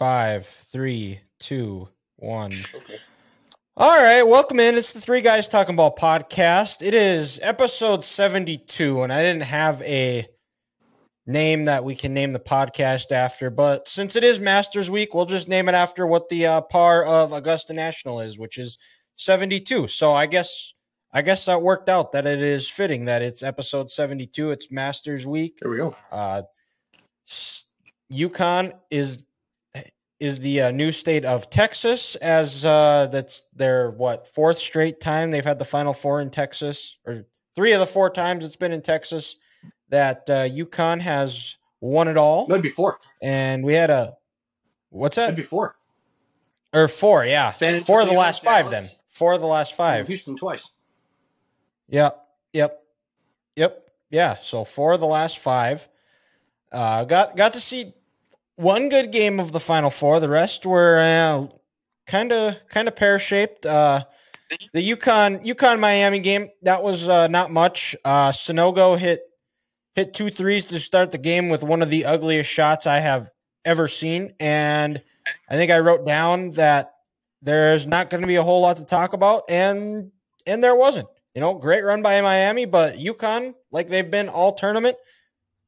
five, three, two, one. Okay. All right, welcome in. It's the Three Guys Talking Ball podcast. It is episode 72, and I didn't have a name that we can name the podcast after, but since it is Masters Week, we'll just name it after what the uh, par of Augusta National is, which is 72. So I guess I guess that worked out that it is fitting that it's episode 72. It's Masters Week. There we go. Uh, UConn is is the uh, new state of Texas, as uh, that's their what fourth straight time they've had the Final Four in Texas, or three of the four times it's been in Texas that uh, UConn has won it all. No, before, and we had a what's that? Before or four, yeah, four of the last Dallas. five. Then four of the last five. Houston twice. Yep, yep, yep, yeah. So four of the last five. Uh, got got to see one good game of the Final Four. The rest were kind of kind of pear shaped. Uh, the UConn UConn Miami game that was uh, not much. Uh, Sanogo hit hit two threes to start the game with one of the ugliest shots I have ever seen, and I think I wrote down that there's not going to be a whole lot to talk about, and and there wasn't. You know, great run by Miami, but UConn, like they've been all tournament,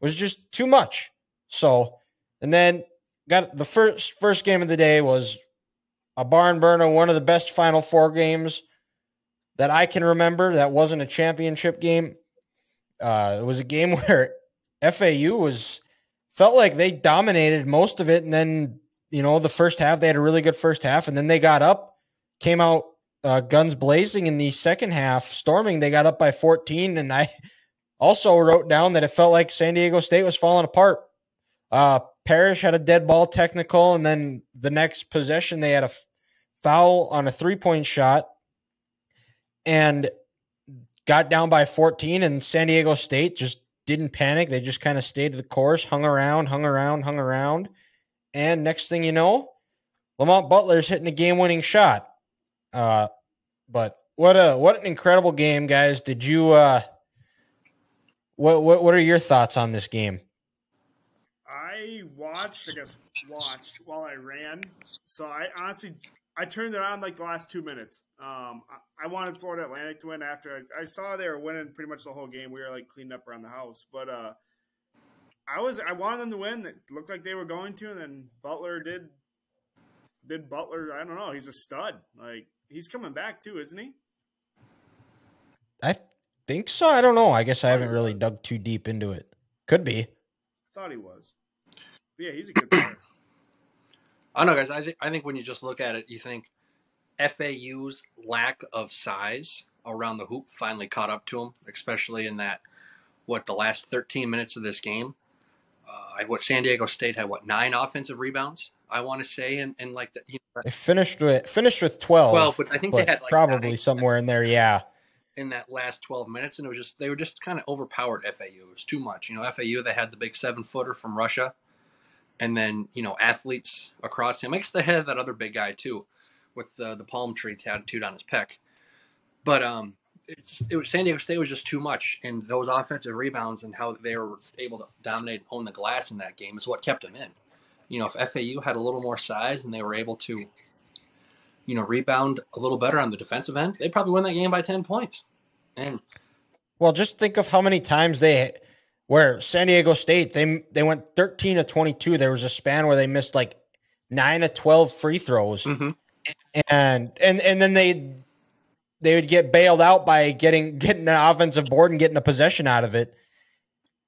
was just too much. So and then got the first first game of the day was a barn burner, one of the best Final Four games that I can remember. That wasn't a championship game. Uh, it was a game where FAU was felt like they dominated most of it, and then you know the first half they had a really good first half, and then they got up, came out uh, guns blazing in the second half, storming. They got up by 14, and I also wrote down that it felt like San Diego State was falling apart. Uh, Parrish had a dead ball technical, and then the next possession they had a f- foul on a three point shot and got down by 14. And San Diego State just didn't panic. They just kind of stayed the course, hung around, hung around, hung around. And next thing you know, Lamont Butler's hitting a game winning shot. Uh, but what a what an incredible game, guys! Did you uh, what what what are your thoughts on this game? Watched, I guess, watched while I ran. So I honestly, I turned it on like the last two minutes. Um, I, I, wanted Florida Atlantic to win after I, I, saw they were winning pretty much the whole game. We were like cleaning up around the house, but uh, I was I wanted them to win. It looked like they were going to, and then Butler did did Butler. I don't know. He's a stud. Like he's coming back too, isn't he? I think so. I don't know. I guess I haven't really dug too deep into it. Could be. Thought he was yeah, he's a good player. I don't know, guys. I think I think when you just look at it, you think FAU's lack of size around the hoop finally caught up to them, especially in that what the last 13 minutes of this game. Uh, what San Diego State had what nine offensive rebounds, I want to say, and, and like the, you know, they finished with finished with 12. 12, but I think but they had like probably nine, somewhere in there, yeah. In that last 12 minutes, and it was just they were just kind of overpowered FAU. It was too much, you know. FAU they had the big seven footer from Russia and then you know athletes across him. I guess they had that other big guy too, with uh, the palm tree tattooed on his pec. But um, it was San Diego State was just too much, and those offensive rebounds and how they were able to dominate own the glass in that game is what kept them in. You know, if FAU had a little more size and they were able to, you know, rebound a little better on the defensive end, they probably win that game by ten points. And well, just think of how many times they where San Diego State they they went 13 to 22. There was a span where they missed like 9 to 12 free throws. Mm-hmm. And and and then they they would get bailed out by getting getting an offensive board and getting a possession out of it.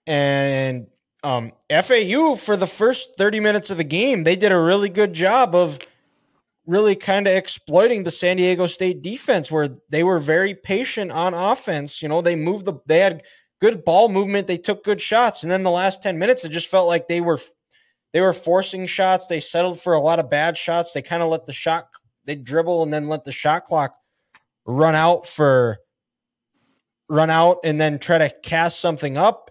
And um, FAU for the first 30 minutes of the game, they did a really good job of really kind of exploiting the San Diego State defense where they were very patient on offense. You know, they moved the they had good ball movement. They took good shots, and then the last ten minutes, it just felt like they were they were forcing shots. They settled for a lot of bad shots. They kind of let the shot they dribble and then let the shot clock run out for run out and then try to cast something up.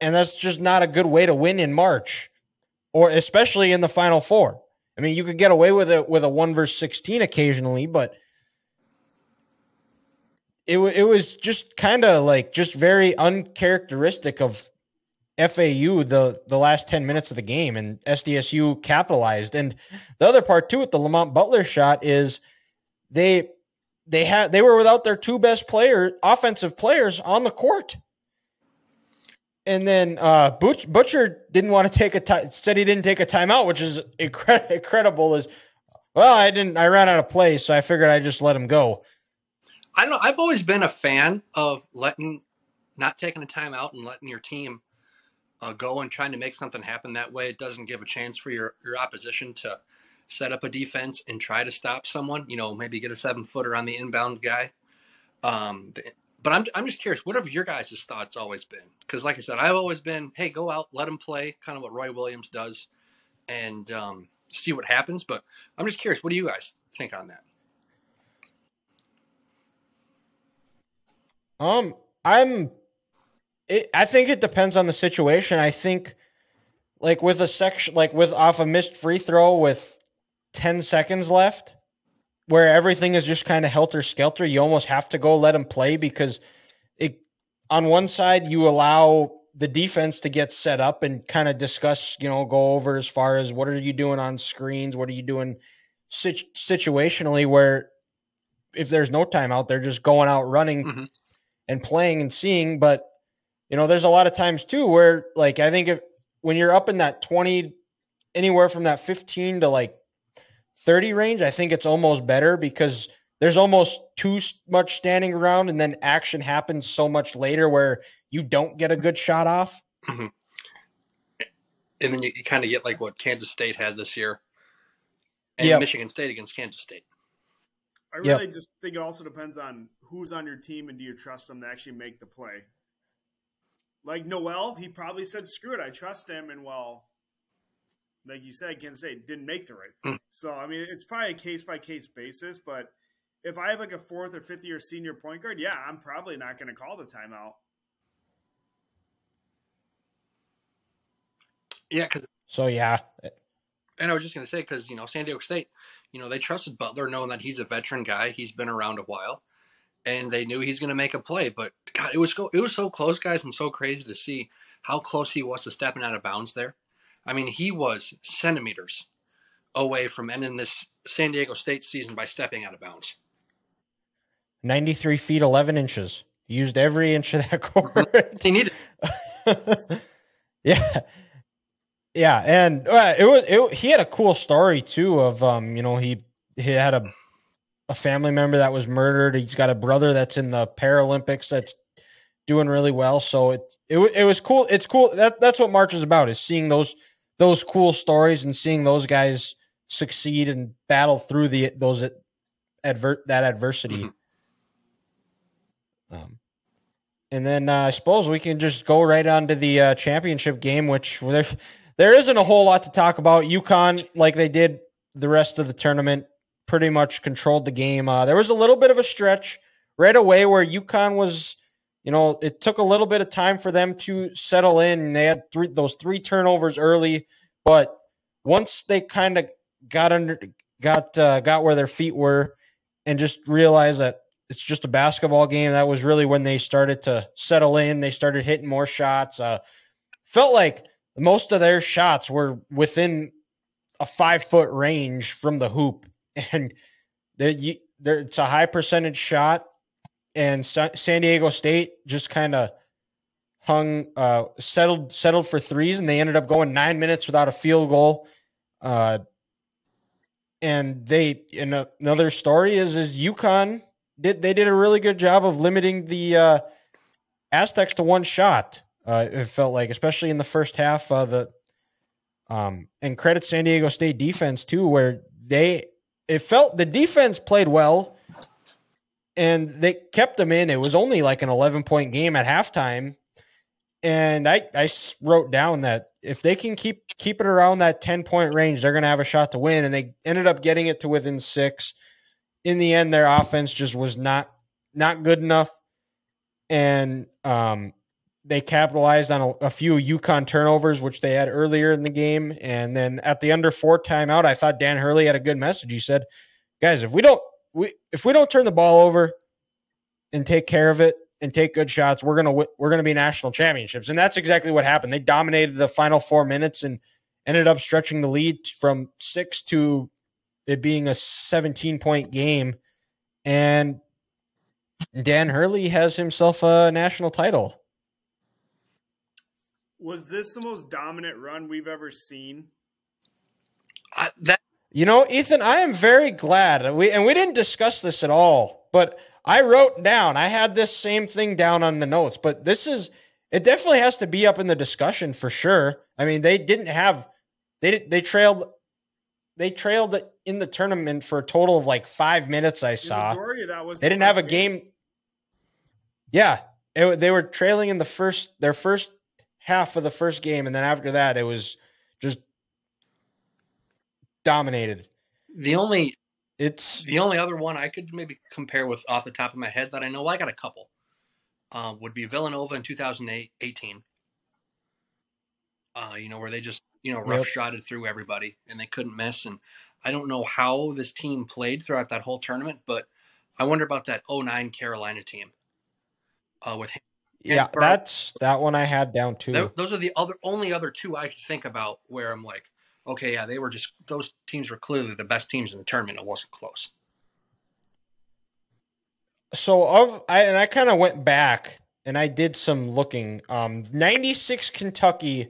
And that's just not a good way to win in March, or especially in the Final Four. I mean, you could get away with it with a one versus sixteen occasionally, but it it was just kind of like just very uncharacteristic of FAU the the last 10 minutes of the game and SDSU capitalized. And the other part too with the Lamont Butler shot is they they had they were without their two best players offensive players on the court. And then uh, Butch, Dutcher didn't want to take a time, said he didn't take a timeout, which is incre- incredible. Is well, I didn't. I ran out of plays, so I figured I just let him go. I don't. I've always been a fan of letting, not taking a timeout and letting your team uh, go and trying to make something happen that way. It doesn't give a chance for your, your opposition to set up a defense and try to stop someone. You know, maybe get a seven footer on the inbound guy. Um, but I'm, I'm just curious, whatever your guys' thoughts always been? Because, like I said, I've always been, hey, go out, let them play, kind of what Roy Williams does, and um, see what happens. But I'm just curious, what do you guys think on that? Um, I'm it, I think it depends on the situation. I think, like with a section, like with off a missed free throw with ten seconds left, where everything is just kind of helter skelter, you almost have to go let him play because it. On one side, you allow the defense to get set up and kind of discuss, you know, go over as far as what are you doing on screens, what are you doing situationally, where if there's no timeout, they're just going out running mm-hmm. And playing and seeing, but you know, there's a lot of times too where like I think if when you're up in that 20 anywhere from that 15 to like 30 range, I think it's almost better because there's almost too much standing around and then action happens so much later where you don't get a good shot off. Mm-hmm. And then you, you kind of get like what Kansas State had this year and yep. Michigan State against Kansas State. I really yep. just think it also depends on who's on your team and do you trust them to actually make the play. Like Noel, he probably said, "Screw it, I trust him." And well, like you said, Kansas State didn't make the right. Mm. So I mean, it's probably a case by case basis. But if I have like a fourth or fifth year senior point guard, yeah, I'm probably not going to call the timeout. Yeah, because so yeah, and I was just going to say because you know San Diego State, you know they trusted Butler, knowing that he's a veteran guy, he's been around a while and they knew he's going to make a play. But God, it was it was so close, guys, I'm so crazy to see how close he was to stepping out of bounds there. I mean, he was centimeters away from ending this San Diego State season by stepping out of bounds. 93 feet 11 inches. Used every inch of that court. he needed. yeah. Yeah, and uh, it was it, he had a cool story too of um you know he he had a a family member that was murdered. He's got a brother that's in the Paralympics that's doing really well. So it it, it was cool. It's cool. That that's what March is about is seeing those those cool stories and seeing those guys succeed and battle through the those advert that adversity. Mm-hmm. Um, and then uh, I suppose we can just go right on to the uh, championship game, which there there isn't a whole lot to talk about. UConn, like they did the rest of the tournament, pretty much controlled the game. Uh, there was a little bit of a stretch right away where UConn was, you know, it took a little bit of time for them to settle in. They had three those three turnovers early, but once they kind of got under got uh, got where their feet were and just realized that it's just a basketball game, that was really when they started to settle in. They started hitting more shots. Uh, felt like most of their shots were within a five foot range from the hoop and it's a high percentage shot. And San Diego State just kind of hung, uh, settled, settled for threes, and they ended up going nine minutes without a field goal. Uh, and they, and another story is, is UConn did they did a really good job of limiting the uh, Aztecs to one shot. Uh, it felt like, especially in the first half, uh, the um, and credit San Diego State defense too, where they it felt the defense played well and they kept them in. It was only like an 11 point game at halftime. And I, I wrote down that if they can keep keep it around that 10 point range, they're going to have a shot to win. And they ended up getting it to within six. In the end, their offense just was not not good enough. And um, they capitalized on a, a, few UConn turnovers, which they had earlier in the game. And then at the under four timeout, I thought Dan Hurley had a good message. He said, "Guys, if we don't we if we don't turn the ball over and take care of it, and take good shots, we're gonna we're gonna be national championships, and that's exactly what happened. They dominated the final four minutes and ended up stretching the lead from six to it being a 17 point game, and Dan Hurley has himself a national title. Was this the most dominant run we've ever seen? I, that You know, Ethan, I am very glad we and we didn't discuss this at all, but I wrote down, I had this same thing down on the notes, but this is it definitely has to be up in the discussion for sure. I mean, they didn't have they they trailed they trailed in the tournament for a total of like 5 minutes I saw. majority that was They the didn't have a first game. Yeah, it, they were trailing in the first their first half of the first game, and then after that, it was just dominated. the only It's the only other one I could maybe compare with off the top of my head that I know, well, I got a couple, um, would be Villanova in 2018. Uh, you know, where they just, you know, rough shotted through everybody and they couldn't miss. And I don't know how this team played throughout that whole tournament, but I wonder about that 09 Carolina team. Uh, with yeah, Burrow- that's that one I had down too. Tho- those are the other only other two I could think about where I'm like, okay, yeah, they were just those teams were clearly the best teams in the tournament. It wasn't close. So of I and I kind of went back and I did some looking. Um, 96 Kentucky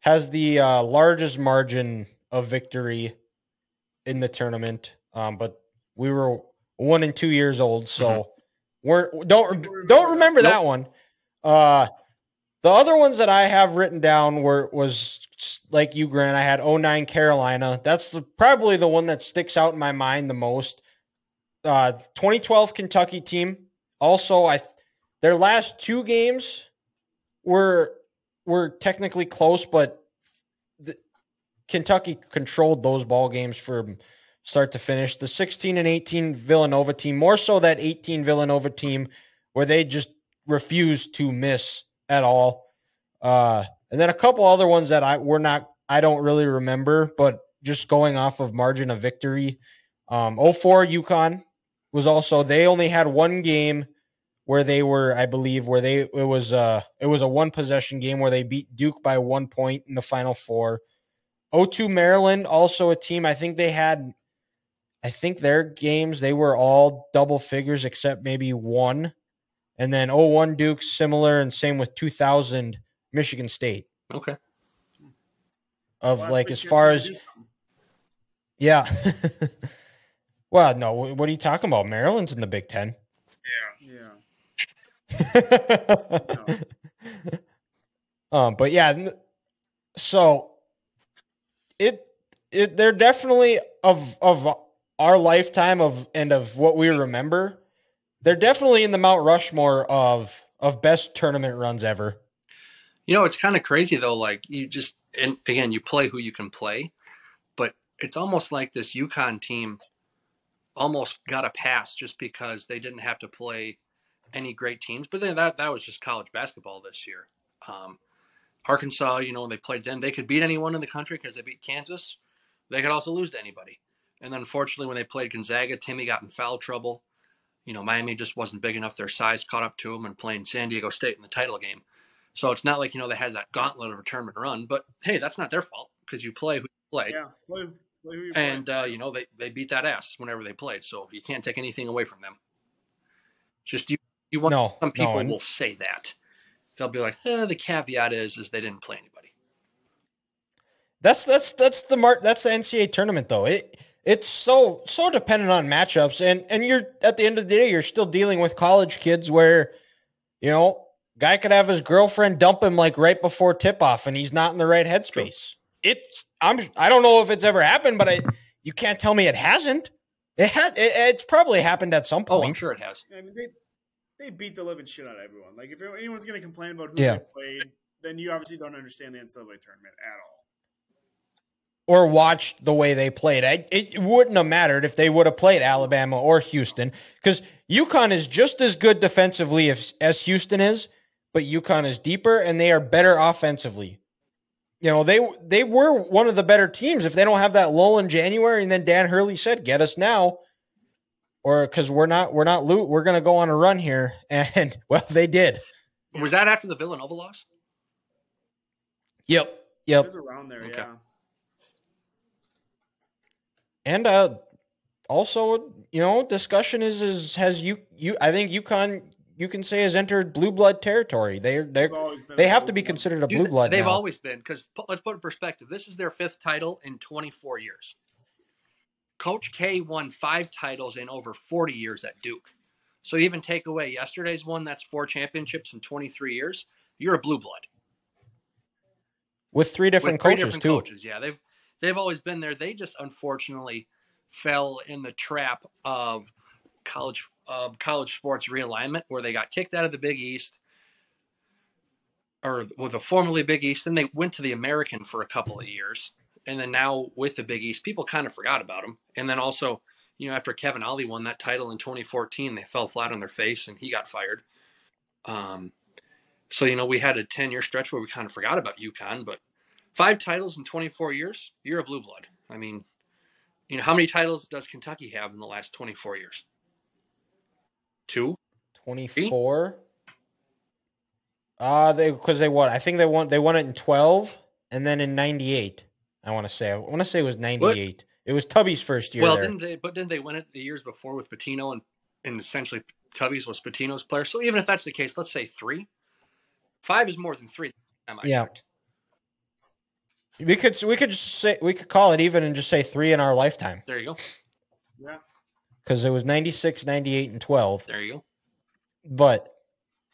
has the uh, largest margin of victory in the tournament. Um, but we were one and two years old, so we're don't don't remember that one. Uh, the other ones that I have written down were was like you, Grant. I had 09 Carolina. That's the, probably the one that sticks out in my mind the most uh 2012 Kentucky team. Also, I their last two games were were technically close, but the, Kentucky controlled those ball games from start to finish. The 16 and 18 Villanova team, more so that 18 Villanova team where they just refused to miss at all. Uh, and then a couple other ones that I were not I don't really remember, but just going off of margin of victory. Um, 04 UConn was also they only had one game where they were, I believe, where they it was uh it was a one possession game where they beat Duke by one point in the final four. 02 Maryland, also a team. I think they had I think their games they were all double figures except maybe one. And then 01 Duke similar and same with 2000 Michigan State Okay. of Last like as far as to do something. yeah. well, no, what are you talking about? Maryland's in the Big 10. Yeah. Yeah. Um, but yeah, so it it they're definitely of of our lifetime of and of what we remember. They're definitely in the Mount Rushmore of of best tournament runs ever. You know, it's kind of crazy though. Like you just, and again, you play who you can play, but it's almost like this UConn team almost got a pass just because they didn't have to play any great teams. But then that that was just college basketball this year. Um, Arkansas, you know, when they played them. they could beat anyone in the country because they beat Kansas. They could also lose to anybody. And then unfortunately, when they played Gonzaga, Timmy got in foul trouble. You know, Miami just wasn't big enough. Their size caught up to them and playing San Diego State in the title game. So it's not like, you know, they had that gauntlet of a tournament run, but hey, that's not their fault because you play who you play. Yeah. Play, play who you play. And, uh, you know, they, they beat that ass whenever they played. So you can't take anything away from them. Just you, you want No, some people no, and- will say that. They'll be like, eh, the caveat is, is they didn't play anybody. That's that's that's the mark. That's the NCAA tournament though. It it's so so dependent on matchups, and and you're at the end of the day, you're still dealing with college kids where, you know, guy could have his girlfriend dump him like right before tip off, and he's not in the right headspace. It's I'm I don't know if it's ever happened, but I you can't tell me it hasn't. It had it, it's probably happened at some oh, point Oh, point. I'm sure it has. I mean, they they beat the living shit out of everyone. Like, if anyone's going to complain about who Yeah. they played, then you obviously don't understand the NCAA tournament at all. Or watched the way they played. I, it wouldn't have mattered if they would have played Alabama or Houston because UConn is just as good defensively as, as Houston is, but UConn is deeper and they are better offensively. You know, they they were one of the better teams if they don't have that lull in January and then Dan Hurley said, "Get us now." or because we're not we're not loot. We're gonna go on a run here, and well, they did. Was that after the Villanova loss? Yep, It yep. was around there, Okay. yeah. And uh, also, you know, discussion is is has you you I think UConn you can say has entered blue blood territory. They're they They've always been they have to be considered a blue blood. They've now. always been because let's put it in perspective. This is their fifth title in 24 years. Coach K won five titles in over 40 years at Duke. So even take away yesterday's one, that's four championships in 23 years. You're a blue blood with three different with three coaches different too. Coaches, yeah, they've they've always been there. They just unfortunately fell in the trap of college college sports realignment, where they got kicked out of the Big East, or with a formerly Big East, and they went to the American for a couple of years, and then now with the Big East, people kind of forgot about them. And then also, you know, after Kevin Ollie won that title in 2014, they fell flat on their face, and he got fired. Um, so you know, we had a 10 year stretch where we kind of forgot about UConn, but five titles in 24 years, you're a blue blood. I mean, you know, how many titles does Kentucky have in the last 24 years? Two. Twenty four. Uh they because they won. I think they won. They won it in twelve, and then in ninety eight. I want to say. I want to say it was ninety eight. It was Tubby's first year well, there. didn't they? But didn't they win it the years before with Pitino and and essentially Tubby's was Pitino's player? So even if that's the case, let's say three. Five is more than three. Am I Yeah. correct? We could we could just say we could call it even and just say three in our lifetime There you go. Yeah. because it was 96, 98, and twelve. There you go. but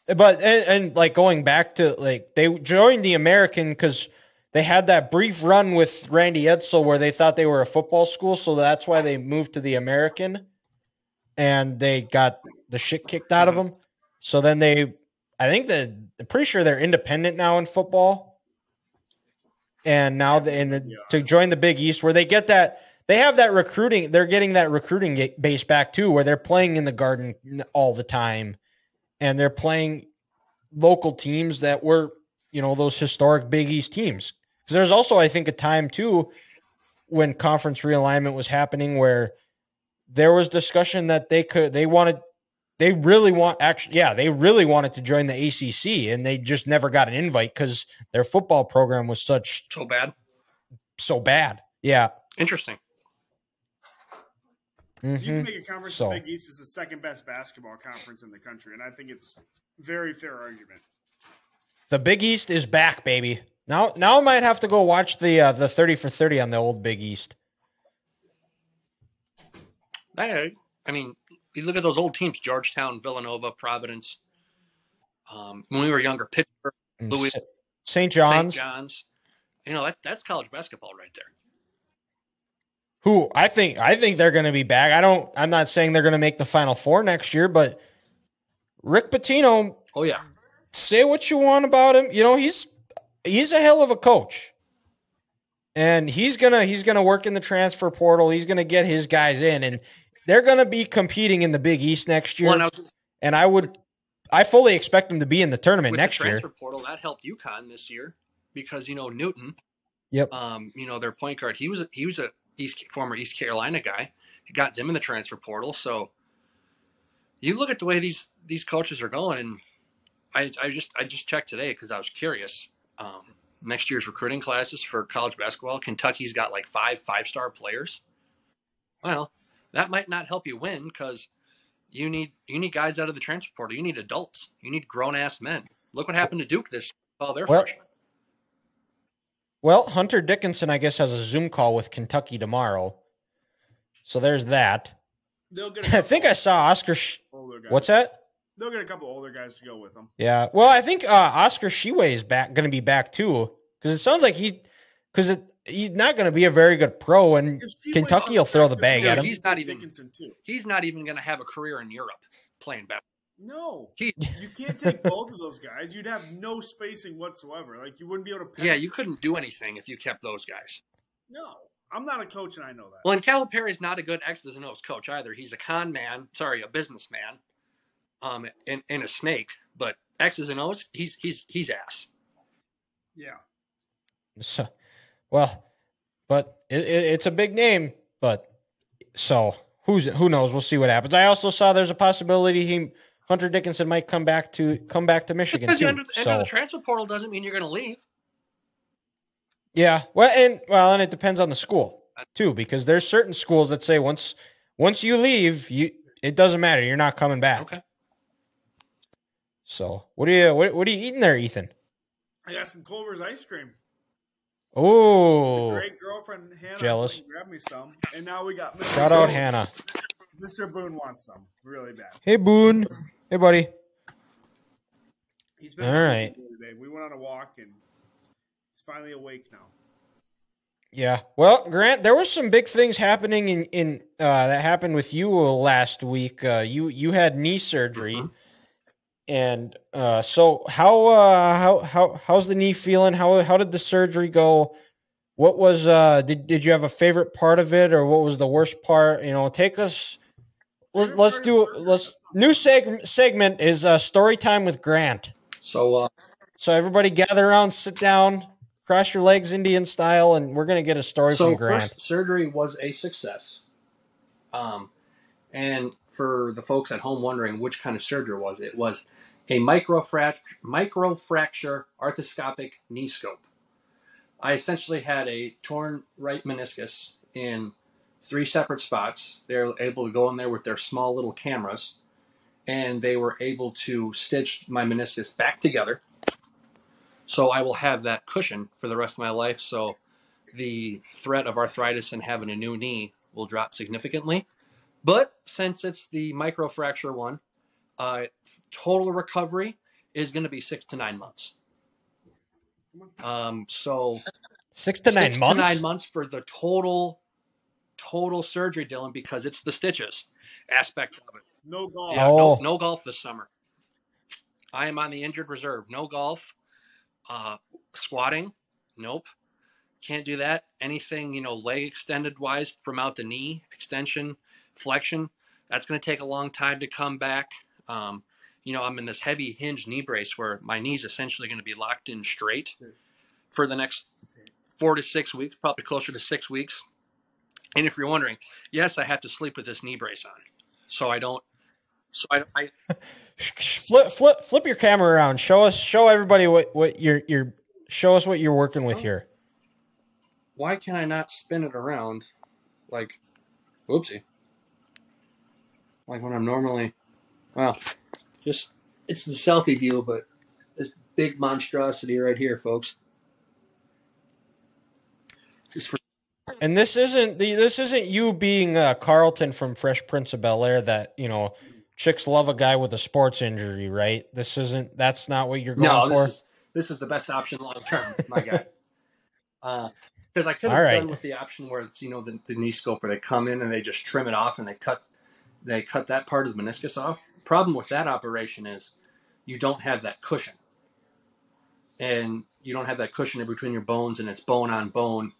but and, and like going back to like they joined the American because they had that brief run with Randy Edsall where they thought they were a football school, so that's why they moved to the American, and they got the shit kicked out of mm-hmm. them. So then they, I think that I'm pretty sure they're independent now in football, and now and the, Yeah. to join the Big East where they get that. They have that recruiting. They're getting that recruiting base back too, where they're playing in the Garden all the time and they're playing local teams that were, you know, those historic Big East teams. Because there's also, I think, a time too when conference realignment was happening where there was discussion that they could, they wanted, they really want, actually, yeah, they really wanted to join the ACC and they just never got an invite because their football program was such So bad. so bad. Yeah. Interesting. You Mhm. can make a conference So- the Big East is the second best basketball conference in the country, and I think it's very fair argument. The Big East is back, baby. Now, now I might have to go watch the uh, the thirty for thirty on the old Big East. I, I mean, you look at those old teams: Georgetown, Villanova, Providence. Um, when we were younger, Pittsburgh, Louis- St. John's, St. John's. You know that that's college basketball right there. who I think I think they're going to be back. I don't. I'm not saying they're going to make the Final Four next year, but Rick Pitino, Oh yeah, say what you want about him. You know he's he's a hell of a coach, and he's gonna he's gonna work in the transfer portal. He's gonna get his guys in, and they're gonna be competing in the Big East next year. well, and I was, and I would, I fully expect them to be in the tournament next the year. transfer portal that helped UConn this year because you know Newton. Yep. Um, you know their point guard. He was a, he was a East former East Carolina guy. He got them in the transfer portal. So you look at the way these these coaches are going, and I I just I just checked today because I was curious. Um, next year's recruiting classes for college basketball, Kentucky's got like five five star players. Well, that might not help you win because you need you need guys out of the transfer portal. You need adults. You need grown ass men. Look what happened to Duke this all their Well, freshmen. Well, Hunter Dickinson, I guess, has a Zoom call with Kentucky tomorrow. So there's that. They'll get. A I think I saw Oscar. Sh- older guys. What's that? They'll get a couple older guys to go with them. Yeah. Well, I think uh, Oscar Tshiebwe is back, going to be back too, because it sounds like he, because it he's not going to be a very good pro, and If Tshiebwe Kentucky will throw the bag at him. He's not even- Dickinson too. He's not even going to have a career in Europe playing basketball. No, He- you can't take both of those guys. You'd have no spacing whatsoever. Like you wouldn't be able to. Yeah, you couldn't do anything if you kept those guys. No, I'm not a coach, and I know that. Well, and Calipari's not a good X's and O's coach either. He's a con man, sorry, a businessman, um, and, and a snake. But X's and O's, he's he's he's ass. yeah, So, well, but it, it, it's a big name, but so who's who knows? We'll see what happens. I also saw there's a possibility he Hunter Dickinson might come back to come back to Michigan Because too. enter, enter So the transfer portal doesn't mean you're going to leave. yeah, well, and well, and it depends on the school too, because there's certain schools that say once once you leave, you it doesn't matter. You're not coming back. Okay. So what are you what, what are you eating there, Ethan? I got some Culver's ice cream. Oh, Great girlfriend Hannah Jealous. went and grabbed me some, and now we got Mr. shout out Hannah. Mr. Boone wants some really bad. Hey Boone. Hey buddy. He's been All sleeping right. the other day. We went on a walk and he's finally awake now. Yeah. Well, Grant, there was some big things happening in in uh, that happened with you last week. Uh, you you had knee surgery, Mhm. And uh, so how uh, how how how's the knee feeling? How how did the surgery go? What was uh did did you have a favorite part of it, or what was the worst part? You know, take us. Let, let's do of let's new seg- segment is uh, story time with Grant. So uh, So everybody gather around, sit down, cross your legs Indian style, and we're gonna get a story so from Grant. first surgery was a success. Um, and for the folks at home wondering which kind of surgery was, it was a microfract- microfracture arthroscopic knee scope. I essentially had a torn right meniscus in three separate spots. They were able to go in there with their small little cameras, and they were able to stitch my meniscus back together. So I will have that cushion for the rest of my life. So the threat of arthritis and having a new knee will drop significantly. But since it's the microfracture one, uh, total recovery is going to be six to nine months. Um, so Six to nine six months. to nine months for the total total surgery, Dylan, because it's the stitches aspect of it. No golf. Yeah, Oh. no, no golf this summer. I am on the injured reserve. No golf. Uh, squatting. Nope. Can't do that. Anything, you know, leg extended wise from out the knee, extension, flexion, that's going to take a long time to come back. Um, you know, I'm in this heavy hinge knee brace where my knee's essentially going to be locked in straight for the next four to six weeks, probably closer to six weeks. And if you're wondering, yes, I have to sleep with this knee brace on, so I don't. So I, I Flip, flip, flip your camera around. Show us, show everybody what what you're you're. Show us what you're working with here. why can I not spin it around, like, whoopsie, like when I'm normally, well, just it's the selfie view, but this big monstrosity right here, folks. Just for And this isn't the this isn't you being uh, Carlton from Fresh Prince of Bel Air that you know chicks love a guy with a sports injury, right? This isn't. That's not what you're going no, for. this is this is the best option long term, my guy. Because I could have right. done with the option where it's you know the, the knee scope where they come in and they just trim it off and they cut they cut that part of the meniscus off. Problem with that operation is you don't have that cushion, and you don't have that cushion in between your bones, and it's bone on bone.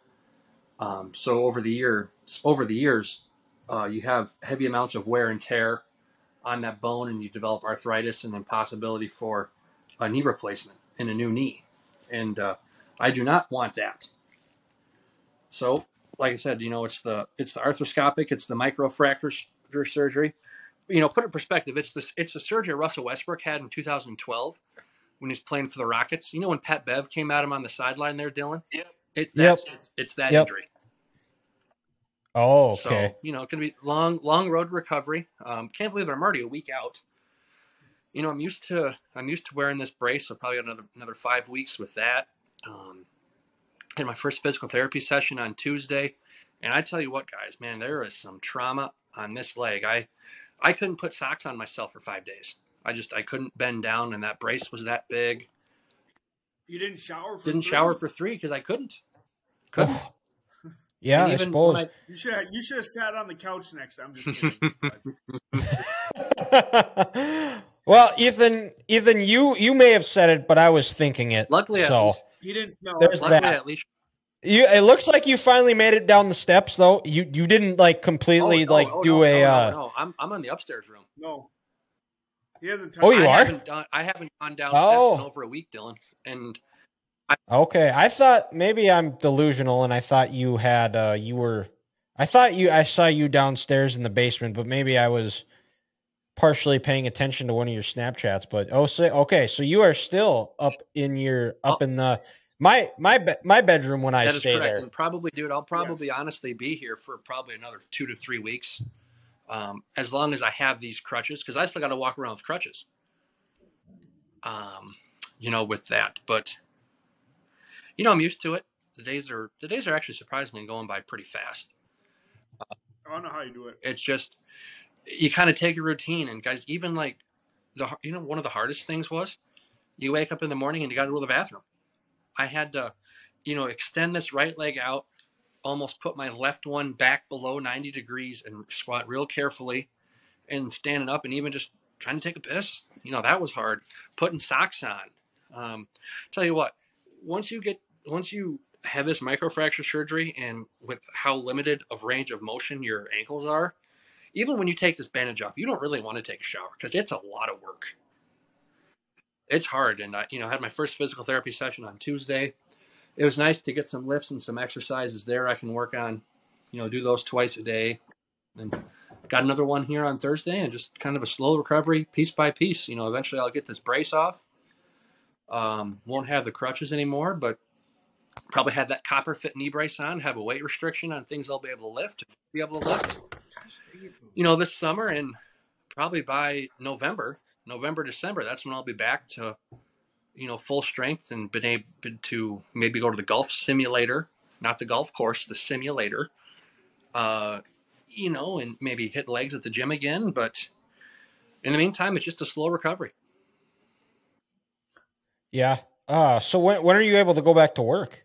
Um, so over the year, over the years, uh, you have heavy amounts of wear and tear on that bone, and you develop arthritis and then possibility for a knee replacement and a new knee. And uh, I do not want that. So, like I said, you know, it's the it's the arthroscopic, it's the microfracture s- surgery. You know, put it in perspective. It's the it's the surgery Russell Westbrook had in 2012 when he's playing for the Rockets. You know, when Pat Bev came at him on the sideline there, Dylan. Yep. It's Yep. that it's, it's that Yep. injury. Oh, okay. So you know, it's gonna be long, long road recovery. Um, can't believe I'm already a week out. You know, I'm used to I'm used to wearing this brace, so probably got another another five weeks with that. Um, had my first physical therapy session on Tuesday, and I tell you what, guys, man, there is some trauma on this leg. I I couldn't put socks on myself for five days. I just I couldn't bend down, and that brace was that big. You didn't shower. For Didn't three? shower for three because I couldn't. Couldn't. Oh, yeah, I even when suppose. You should. You should have sat on the couch next. I'm just kidding. well, Ethan, Ethan, you you may have said it, but I was thinking it. Luckily, at so least, he didn't smell. There's luckily that. at least you. It looks like you finally made it down the steps, though. You you didn't like completely no, like oh, do no, a. no, uh, no, no. I'm I'm on the upstairs room. No, he hasn't. Touched Oh, you. I are? Haven't done, I haven't gone down steps Oh. in over a week, Dylan. And I, Okay, I thought maybe I'm delusional, and I thought you had uh you were. I thought you I saw you downstairs in the basement, but maybe I was partially paying attention to one of your Snapchats. But oh, so, okay, so you are still up in your up Oh. in the my my be, my bedroom when I That is stay correct. there. And probably, dude, I'll probably honestly be here for probably another two to three weeks, um, as long as I have these crutches, because I still got to walk around with crutches. Um, you know, with that, but you know, I'm used to it. The days are the days are actually surprisingly going by pretty fast. I don't know how you do it. It's just you kind of take a routine, and guys, even like the you know one of the hardest things was you wake up in the morning and you got to go to the bathroom. I had to, you know, extend this right leg out, almost put my left one back below 90 degrees and squat real carefully and standing up and even just trying to take a piss. You know, that was hard. Putting socks on. Um, tell you what, once you get, once you have this microfracture surgery and with how limited of range of motion your ankles are, even when you take this bandage off, you don't really want to take a shower because it's a lot of work it's hard. And I, you know, had my first physical therapy session on Tuesday. It was nice to get some lifts and some exercises there I can work on, you know, do those twice a day. And got another one here on Thursday and just kind of a slow recovery piece by piece. You know, eventually I'll get this brace off. Um, won't have the crutches anymore, but probably have that copper fit knee brace on, have a weight restriction on things I'll be able to lift, be able to lift, you know, this summer and probably by November, November, December, that's when I'll be back to, you know, full strength and been able to maybe go to the golf simulator, not the golf course, the simulator, uh, you know, and maybe hit legs at the gym again. But in the meantime, it's just a slow recovery. Yeah. Uh so when when are you able to go back to work?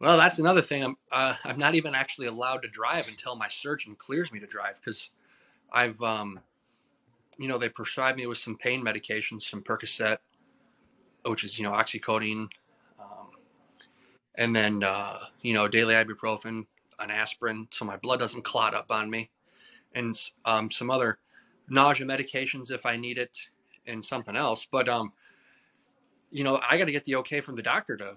Well, that's another thing. I'm uh, I'm not even actually allowed to drive until my surgeon clears me to drive because I've um, you know, they prescribed me with some pain medications, some Percocet, which is you know oxycodone, um, and then uh, you know daily ibuprofen, an aspirin, so my blood doesn't clot up on me, and um, some other nausea medications if I need it, and something else. But um, you know, I got to get the okay from the doctor to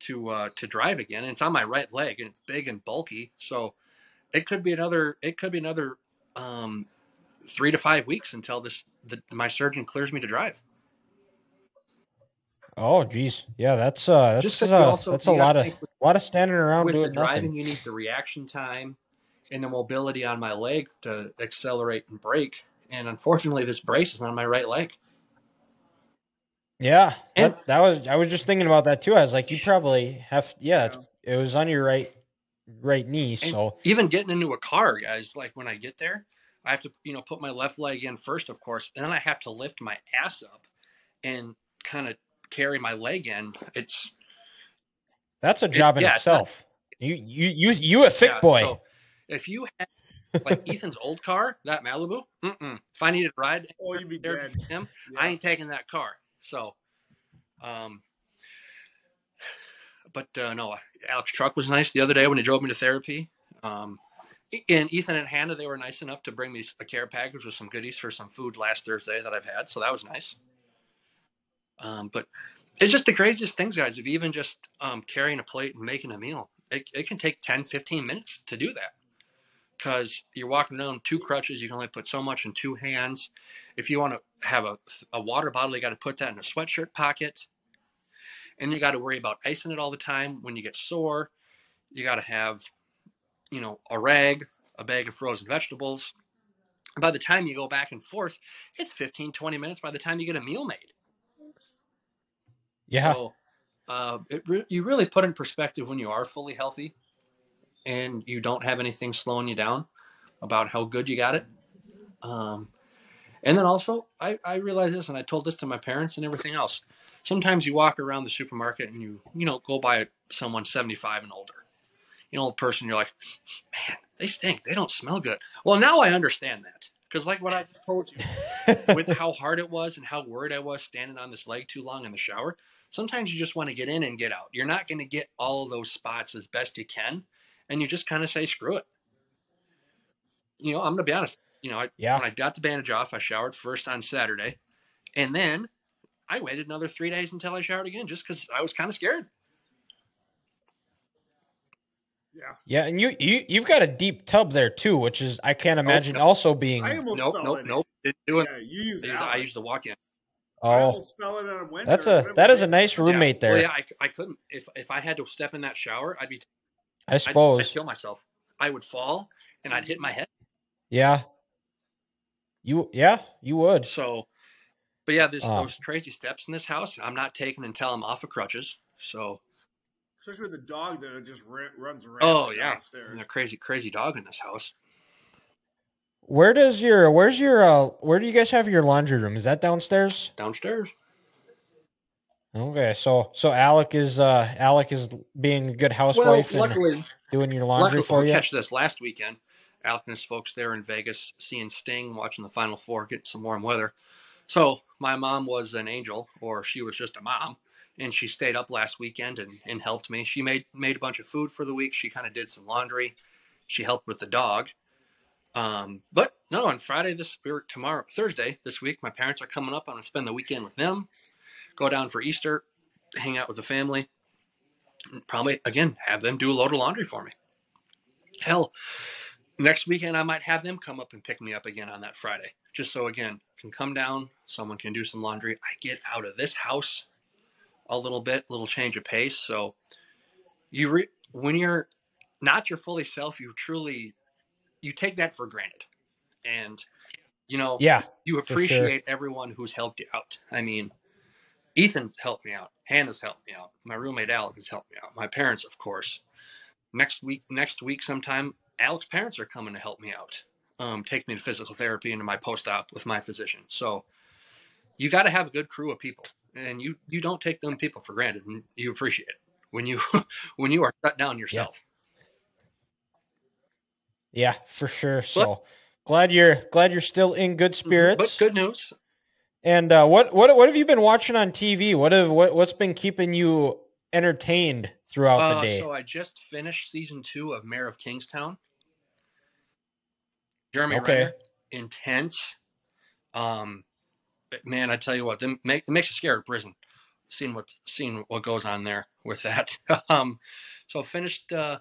to uh, to drive again. And it's on my right leg, and it's big and bulky, so it could be another it could be another um, three to five weeks until this the, my surgeon clears me to drive. Oh geez. Yeah, that's uh that's Just 'cause uh, also- that's a lot of think with- lot of standing around With the driving, nothing. you need the reaction time and the mobility on my leg to accelerate and brake. And unfortunately, this brace is on my right leg. Yeah, And- that, that was. I was just thinking about that too. I was like, you probably have. Yeah, it's, it was on your right, right knee. And So even getting into a car, guys, like when I get there, I have to, you know, put my left leg in first, of course, and then I have to lift my ass up and kind of carry my leg in. It's that's a job in yeah, it's not- itself. You you you you a thick yeah, boy. so if you have like Ethan's old car, that Malibu, mm-mm. if I needed a ride Oh, you'd be there dead. him, Yeah. I ain't taking that car. So, um, but uh, no, Alex truck was nice the other day when he drove me to therapy. Um, and Ethan and Hannah, they were nice enough to bring me a care package with some goodies for some food last Thursday that I've had. So that was nice. Um, but it's just the craziest things, guys. Of even just um, carrying a plate and making a meal, it, it can take 10, 15 minutes to do that because you're walking around two crutches. You can only put so much in two hands. If you want to have a, a water bottle, you got to put that in a sweatshirt pocket. And you got to worry about icing it all the time when you get sore. You got to have, you know, a rag, a bag of frozen vegetables. By the time you go back and forth, it's 15, 20 minutes by the time you get a meal made. yeah, So uh, it re- you really put in perspective when you are fully healthy and you don't have anything slowing you down about how good you got it. Um, and then also, I, I realized this, and I told this to my parents and everything else. Sometimes you walk around the supermarket and you, you know, go by someone 75 and older. You know, old person, you're like, man, they stink. They don't smell good. Well, now I understand that. Because, like what I just told you, with how hard it was and how worried I was standing on this leg too long in the shower, sometimes you just want to get in and get out. You're not going to get all of those spots as best you can, and you just kind of say, screw it. You know, I'm going to be honest. You know, I, Yeah. when I got the bandage off, I showered first on Saturday, and then I waited another three days until I showered again just because I was kind of scared. Yeah. Yeah, and you you you've got a deep tub there too, which is I can't imagine no. also being. I almost Nope, fell nope, in nope. it. Didn't do it. Yeah, you use I use- I Alex. use the walk-in. Oh, almost fell in on a winter. that's a that is a nice roommate yeah. there. Well, yeah, I, I couldn't. If if I had to step in that shower, I'd be. I I'd, I'd suppose. kill myself. I would fall and I'd hit my head. Yeah. You yeah you would. So, but yeah, there's Oh. those crazy steps in this house. I'm not taking until I'm off of crutches. So, Especially with the dog that just ra- runs around. oh yeah, downstairs. and a crazy, crazy dog in this house. Where does your where's your uh where do you guys have your laundry room? Is that downstairs? Downstairs. Okay, so so Alec is uh Alec is being a good Well, housewife and luckily, doing your laundry luckily, for we'll you. catch this last weekend. Alec and his folks there in Vegas, seeing Sting, watching the Final Four, getting some warm weather. So my mom was an angel, or she was just a mom, and she stayed up last weekend and, and helped me. She made made a bunch of food for the week. She kind of did some laundry. She helped with the dog. Um, but no, on Friday this or tomorrow Thursday this week, my parents are coming up. I'm gonna spend the weekend with them. Go down for Easter, hang out with the family. Probably again have them do a load of laundry for me. Hell, next weekend I might have them come up and pick me up again on that Friday, just so again can come down. Someone can do some laundry. I get out of this house a little bit, a little change of pace. So you re- when you're not your fully self, you truly you take that for granted, and you know Yeah. you for sure. appreciate everyone who's helped you out. I mean, Ethan's helped me out. Hannah's helped me out. My roommate Alec has helped me out. My parents, of course. Next week, next week sometime, Alec's parents are coming to help me out. Um, take me to physical therapy and to my post-op with my physician. So you got to have a good crew of people, and you you don't take them people for granted, and you appreciate it when you when you are shut down yourself. Yeah, for sure. So glad you're glad you're still in good But spirits. good news, And uh, what what what have you been watching on TV? What have what what's been keeping you entertained throughout the Uh, day? So I just finished season two of Mayor of Kingstown. Jeremy Okay. Intense. Um, but man, I tell you what, make, it makes you scared of prison. Seeing what seeing what goes on there with that. um, so finished uh,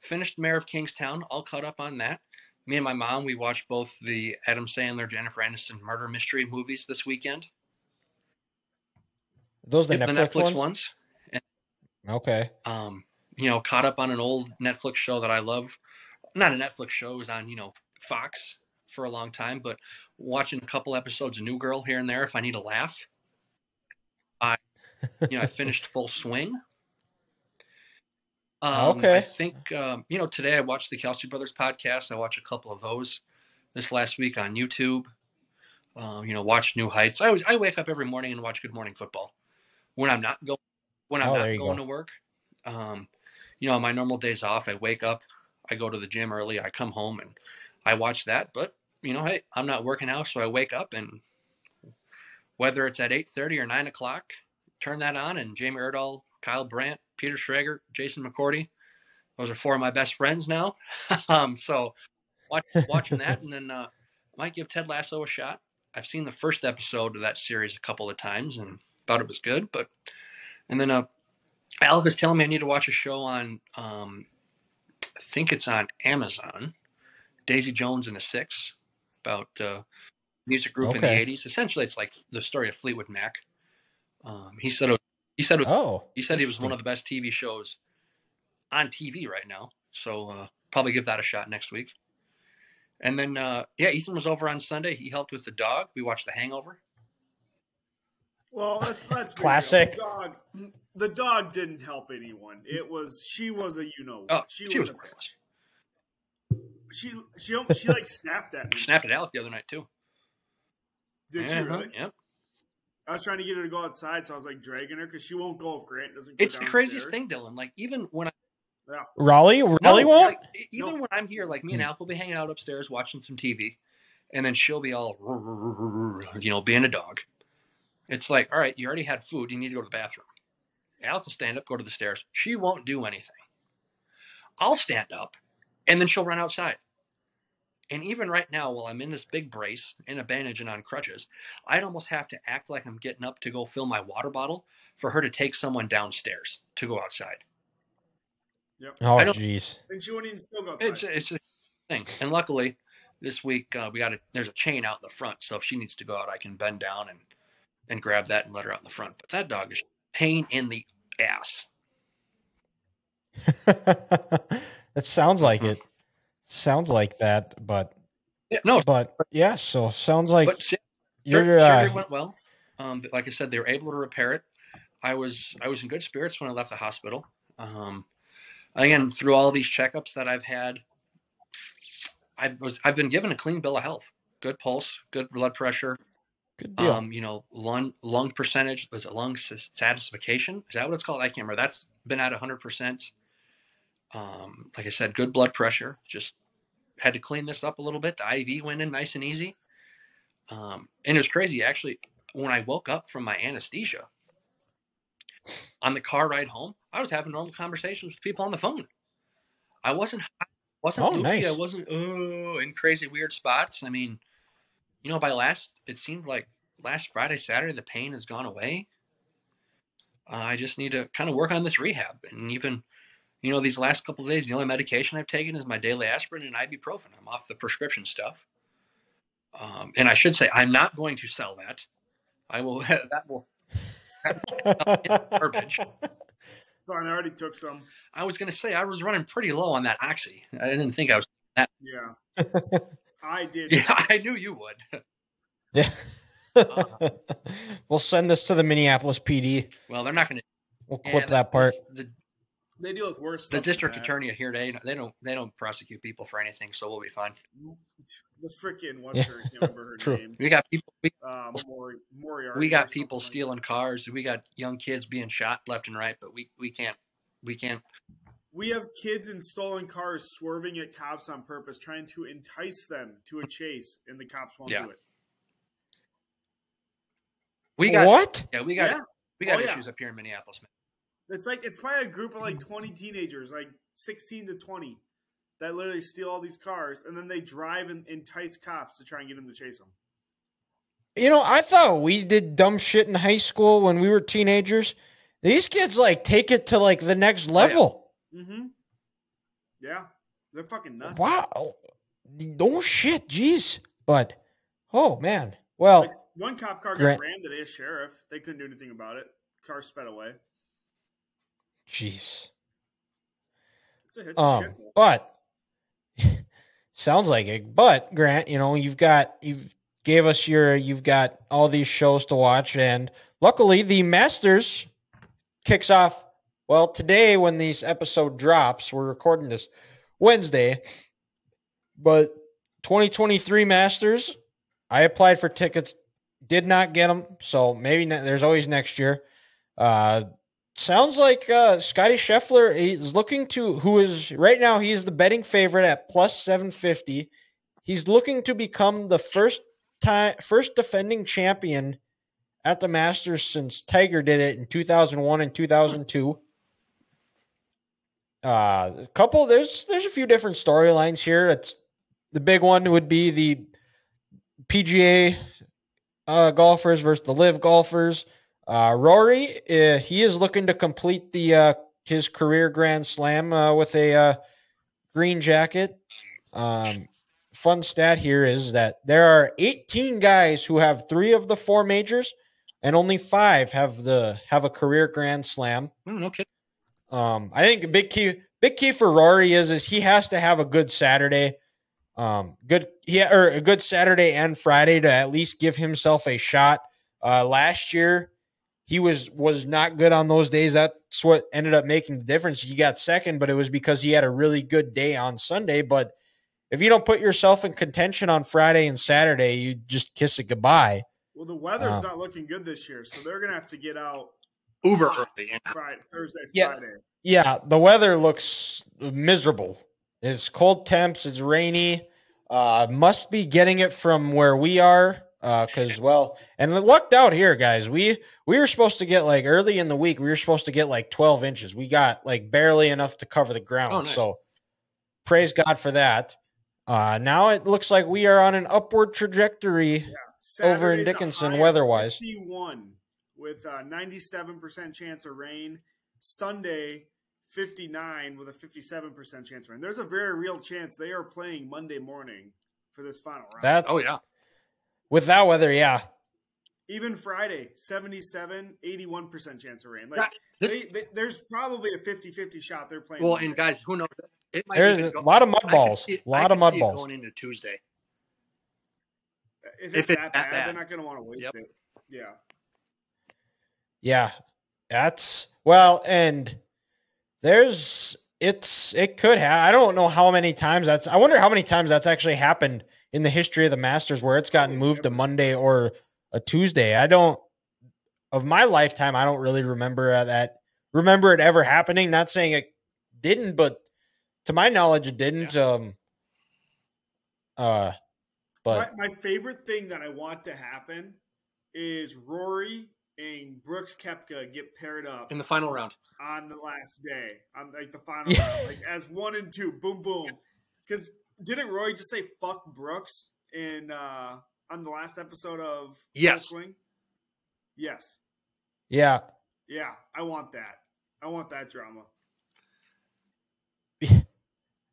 finished Mayor of Kingstown. All caught up on that. Me and my mom, we watched both the Adam Sandler, Jennifer Aniston murder mystery movies this weekend. Those the Yep, Netflix, ones? ones. Okay. um, you know, caught up on an old Netflix show that I love. Not a Netflix show, it was on, you know, Fox for a long time, but watching a couple episodes of New Girl here and there if I need a laugh. I, you know, I finished Full Swing. Um, Okay. I think, um, you know, today I watched the Kelce Brothers podcast. I watched a couple of those this last week on YouTube. Um, you know, watch New Heights. I always I wake up every morning and watch Good Morning Football when I'm not going when I'm Oh, not going go. to work. Um, you know, on my normal days off, I wake up, I go to the gym early, I come home and I watch that. But you know, hey, I'm not working out, so I wake up and whether it's at eight thirty or nine o'clock, turn that on and Jamie Erdahl, Kyle Brandt, Peter Schrager, Jason McCourty. Those are four of my best friends now. um, so watch, watching that, and then uh, might give Ted Lasso a shot. I've seen the first episode of that series a couple of times and thought it was good, but and then uh, Alec was telling me I need to watch a show on, um, I think it's on Amazon, Daisy Jones and the Six, about uh, music group in the '80s. Essentially, it's like the story of Fleetwood Mac. Um, he said it, he said it, Oh. he said it was one of the best TV shows on TV right now. So uh, probably give that a shot next week. And then uh, yeah, Ethan was over on Sunday. He helped with the dog. We watched The Hangover. Well, let's let's. Classic. The dog, the dog didn't help anyone. It was she was a you know Oh, she, she, was was, a worthless. She she she like snapped at me. Snapped at Alec the other night too. Did Yeah, she huh, really? Yep. I was trying to get her to go outside, so I was like dragging her because she won't go if Grant doesn't. Go It's the craziest thing, Dylan. Like even when I Raleigh? no, Raleigh won't? like, even No. when I'm here, like me and Hmm. Alec will be hanging out upstairs watching some TV, and then she'll be all you know being a dog. It's like, all right, you already had food. You need to go to the bathroom. Alec will stand up, go to the stairs. She won't do anything. I'll stand up, and then she'll run outside. And even right now, while I'm in this big brace, in a bandage and on crutches, I'd almost have to act like I'm getting up to go fill my water bottle for her to take someone downstairs to go outside. Yep. Oh jeez. And she wouldn't even still go outside. It's it's a thing, and luckily this week uh, we got a there's a chain out in the front, so if she needs to go out, I can bend down and and grab that and let her out in the front. But that dog is pain in the ass. it sounds like Mhm. it. Sounds like that, but Yeah, no, but yeah. So sounds like but sur- you're. surgery Uh, went well. Um, but like I said, they were able to repair it. I was I was in good spirits when I left the hospital. Um, again, through all these checkups that I've had, I was I've been given a clean bill of health. Good pulse, good blood pressure. good deal. Um, you know, lung lung percentage was it lung satisfaction? Is that what it's called? I can't remember. That's been at hundred percent. Um, like I said, good blood pressure. Just had to clean this up a little bit. The IV went in nice and easy. Um, and it was crazy actually. When I woke up from my anesthesia on the car ride home, I was having normal conversations with people on the phone. I wasn't wasn't Oh, loopy, nice. I wasn't oh in crazy weird spots. I mean, you know, by last it seemed like last Friday, Saturday, the pain has gone away. Uh, I just need to kind of work on this rehab, and even, you know, these last couple of days, the only medication I've taken is my daily aspirin and ibuprofen. I'm off the prescription stuff, um, and I should say I'm not going to sell that. I will. that will. garbage. Fine, I already took some. I was going to say I was running pretty low on that oxy. I didn't think I was. Yeah. I did. Yeah, I knew you would. yeah. Uh, we'll send this to the Minneapolis PD. Well, they're not going to We'll clip that part. The, They deal with worse the district that. attorney here, they they don't they don't prosecute people for anything, so we'll be fine. The freaking what's Yeah. her? I can't remember her True. name. We got people. We, Um, Mori, Moriarty we got something people like stealing cars. We got young kids being shot left and right, but we we can't we can't. We have kids in stolen cars swerving at cops on purpose, trying to entice them to a chase, and the cops won't Yeah. do it. We got what? yeah we got Yeah. we got Oh, yeah. issues up here in Minneapolis. Man. It's like it's probably a group of like twenty teenagers, like sixteen to twenty, that literally steal all these cars, and then they drive and entice cops to try and get them to chase them. You know, I thought we did dumb shit in high school when we were teenagers. These kids like take it to like the next yeah. level. Mm-hmm. Yeah, they're fucking nuts. Wow. No shit, jeez. But oh man. Well, Like, one cop car got Grant- rammed today. A sheriff. They couldn't do anything about it. Car sped away. Jeez. It's a, it's Um, but sounds like it. But Grant, you know, you've got you've gave us your you've got all these shows to watch, and luckily the Masters kicks off. Well, today when this episode drops, we're recording this Wednesday, but 2023 Masters. I applied for tickets, did not get them, so maybe ne- there's always next year. Uh, sounds like uh, Scottie Scheffler is looking to, who is right now, he is the betting favorite at plus 750. He's looking to become the first time, first defending champion at the Masters since Tiger did it in 2001 and 2002. Uh, a couple, there's there's a few different storylines here. It's the big one would be the PGA uh, golfers versus the Live golfers. Uh, Rory, uh, he is looking to complete the uh, his career Grand Slam uh, with a uh, green jacket. Um, fun stat here is that there are 18 guys who have three of the four majors, and only five have the have a career Grand Slam. Oh, no kidding. Um, I think a big key big key for Rory is is he has to have a good Saturday. Um, good yeah, or a good Saturday and Friday to at least give himself a shot. Uh, last year he was was not good on those days. That's what ended up making the difference. He got second, but it was because he had a really good day on Sunday. But if you don't put yourself in contention on Friday and Saturday, you just kiss it goodbye. Well, the weather's Uh, not looking good this year, so they're gonna have to get out Uber early. And Friday, Thursday, Yeah. Friday. Yeah, the weather looks miserable. It's cold temps. It's rainy. Uh, must be getting it from where we are. Because well, and it lucked out here, guys. We we were supposed to get like early in the week. We were supposed to get like twelve inches. We got like barely enough to cover the ground. Oh, nice. So praise God for that. Uh, now it looks like we are on an upward trajectory. Over in Dickinson, high of weather-wise. 51 with a 97% chance of rain. Sunday, 59 with a 57% chance to win. There's a very real chance they are playing Monday morning for this final round. That Oh yeah. With that weather, yeah. Even Friday, 77, 81% chance of rain. Like Yeah, This, they, they, there's probably a 50-50 shot they're playing. well, Monday. and guys, who knows? It might There's a go- lot of mud balls. A it- A I lot of mud see it balls. going into Tuesday. if, if it's it's that that bad, bad. they're not going to want to waste Yep. it. Yeah. Yeah. That's well, and there's it's it could have I don't know how many times that's I wonder how many times that's actually happened in the history of the Masters where it's gotten moved to Monday or a Tuesday. I don't of my lifetime I don't really remember uh, that remember it ever happening. Not saying it didn't, but to my knowledge it didn't. Um uh but my, my favorite thing that I want to happen is Rory and Brooks Koepka get paired up in the final round. on the last day, on like the final Yeah. round, like as one and two, boom, boom. Because didn't Roy just say "fuck Brooks" in uh on the last episode of Yes. Swing? Yes, yeah. yeah, I want that. I want that drama.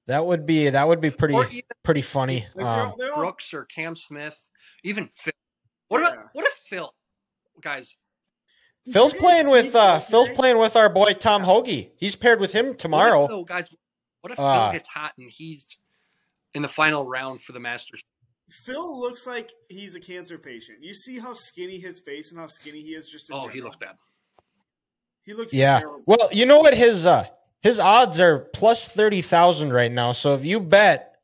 That would be that would be pretty even pretty funny. Like, they're Um all- they're all- Brooks or Cam Smith, even Phil. What about what if Phil, guys? Phil's playing with uh Phil Phil's playing with our boy Tom Hoge. He's paired with him What if tomorrow. Phil, guys, what if Uh, Phil gets hot and he's in the final round for the Masters? Phil looks like he's a cancer patient. You see how skinny his face and how skinny he is. Just in Oh, he looks bad. He looks Yeah. terrible. Well, you know what his uh his odds are plus 30,000 right now. So if you bet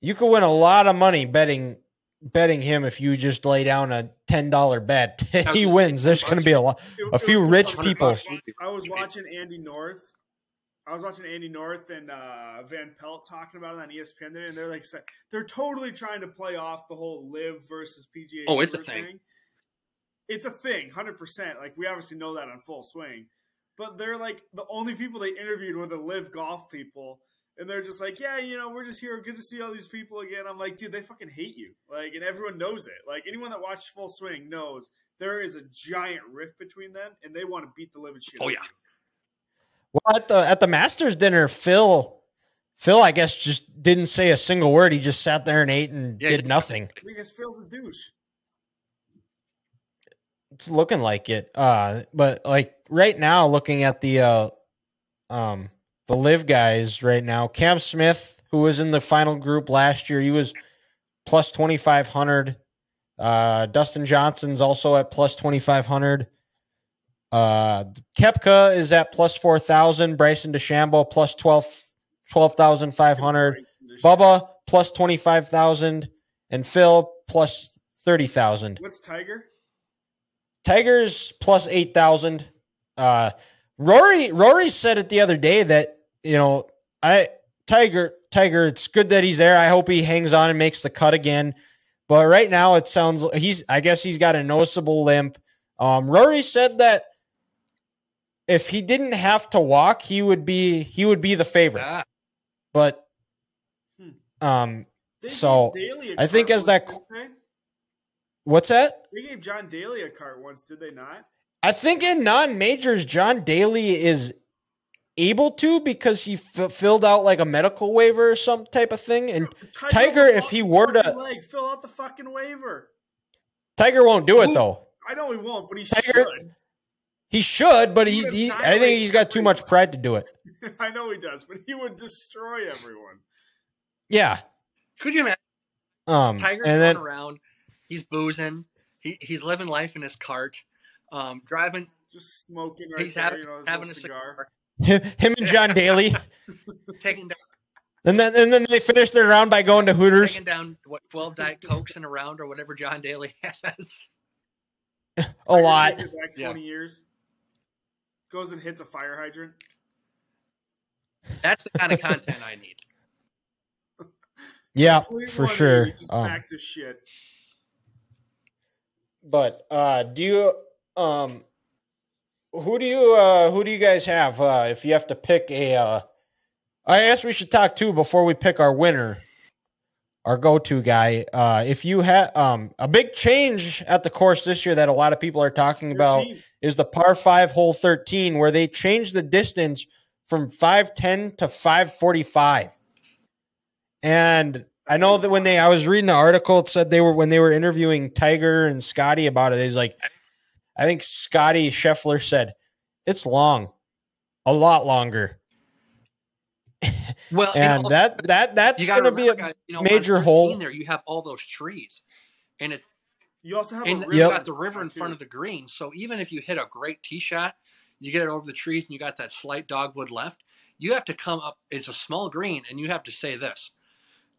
you could win a lot of money betting betting him if you just lay down a $10 bet. he wins. There's going to be a lot a few rich funny. people. I was watching Andy North. I was watching Andy North and uh, Van Pelt talking about it on ESPN today, and they're like, they're totally trying to play off the whole live versus PGA. Oh, it's a Tour thing. It's a thing, hundred percent. Like we obviously know that on full swing, but they're like the only people they interviewed were the live golf people, and they're just like, yeah, you know, we're just here, good to see all these people again. I'm like, dude, they fucking hate you, like, and everyone knows it. Like anyone that watched full swing knows there is a giant rift between them, and they want to beat the living shit. Oh, yeah. you. Well, at the at the Masters dinner, Phil Phil I guess just didn't say a single word. He just sat there and ate and Yeah, did did nothing. Because Phil's a douche. It's looking like it. Uh but like right now looking at the uh um the live guys right now, Cam Smith, who was in the final group last year, he was plus 2500. Uh Dustin Johnson's also at plus 2500. Uh Koepka is at plus 4000, Bryson DeChambeau plus 12 12,500. Bubba plus 25,000 and Phil plus 30,000. What's Tiger? Tigers plus 8,000. Uh Rory Rory said it the other day that, you know, I Tiger Tiger it's good that he's there. I hope he hangs on and makes the cut again. But right now it sounds he's I guess he's got a noticeable limp. Um Rory said that if he didn't have to walk, he would be he would be the favorite. Ah, But Hmm. um They So, gave Daly a I think as that- what's that? They? they gave John Daly a cart once, did they not? I think in non-majors, John Daly is able to because he f- filled out like a medical waiver or some type of thing, and Tiger, almost if he were to- fucking leg. fill out the fucking waiver. Tiger won't do it Who- though. I know he won't, but he Tiger- should. He should, but He he's he, I think he's got too much pride to do it. I know he does, but he would destroy everyone. Yeah. could you imagine Um, Tiger's and going then around? He's boozing. He he's living life in his cart, um, driving. Just smoking right he's there, having, you know, having a cigar. cigar, him and John Daly, taking down, and then and then they finish their round by going to Hooters. taking down what twelve diet cokes in a round or whatever John Daly has. A lot. takes it Back Yeah. twenty years. Goes and hits a fire hydrant. That's the kind of content I need. Yeah, Complete for sure. Just Um, back to shit. But uh do you um who do you uh who do you guys have uh if you have to pick a uh I guess we should talk too before we pick our winner our go-to guy uh if you had um a big change at the course this year that a lot of people are talking Your about is the par 5 hole 13 where they changed the distance from 510 to 545. And I know that when they I was reading the article, it said they were when they were interviewing Tiger and Scottie about it, he's like, I think Scottie Scheffler said, It's long. A lot longer. Well, And also, that that that's you gonna be a guys, you know, major hole. There, you have all those trees, and it You also have and a you Yep. got the river in front of the green. So even if you hit a great tee shot, you get it over the trees, and you got that slight dogwood left. You have to come up. It's a small green, and you have to say this: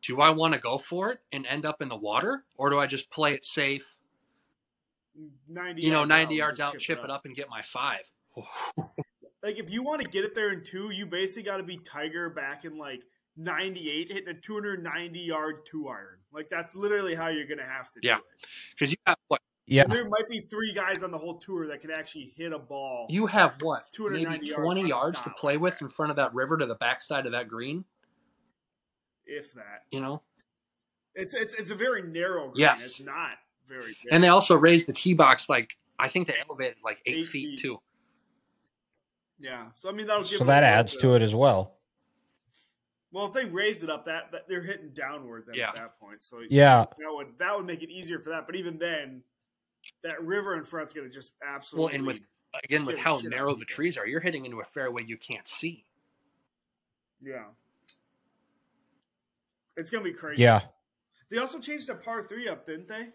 Do I want to go for it and end up in the water, or do I just play it safe? ninety. You know, ninety yards out, chip it up, and get my five. Like if you want to get it there in two, you basically got to be Tiger back in like ninety eight, hitting a two hundred ninety yard two iron. Like that's literally how you're gonna have to do Yeah. it. Because you have what? Yeah. And there might be three guys on the whole tour that can actually hit a ball. You have what? 290 Maybe yards twenty on a yards to play like with that. in front of that river to the backside of that green. if that. You know. It's it's it's a very narrow green. Yes. It's not very big. And they also raised the tee box like I think they elevated like eight, Eight feet, feet. too. Yeah. So I mean that'll give So that adds to it as well. Well, if they raised it up, that, that they're hitting downward then Yeah. at that point. So Yeah. that would that would make it easier for that. But even then, that river in front's going to just absolutely. Well, and with again with how narrow the trees are, you're hitting into a fairway you can't see. yeah, it's going to be crazy. Yeah. They also changed the par three up, didn't they?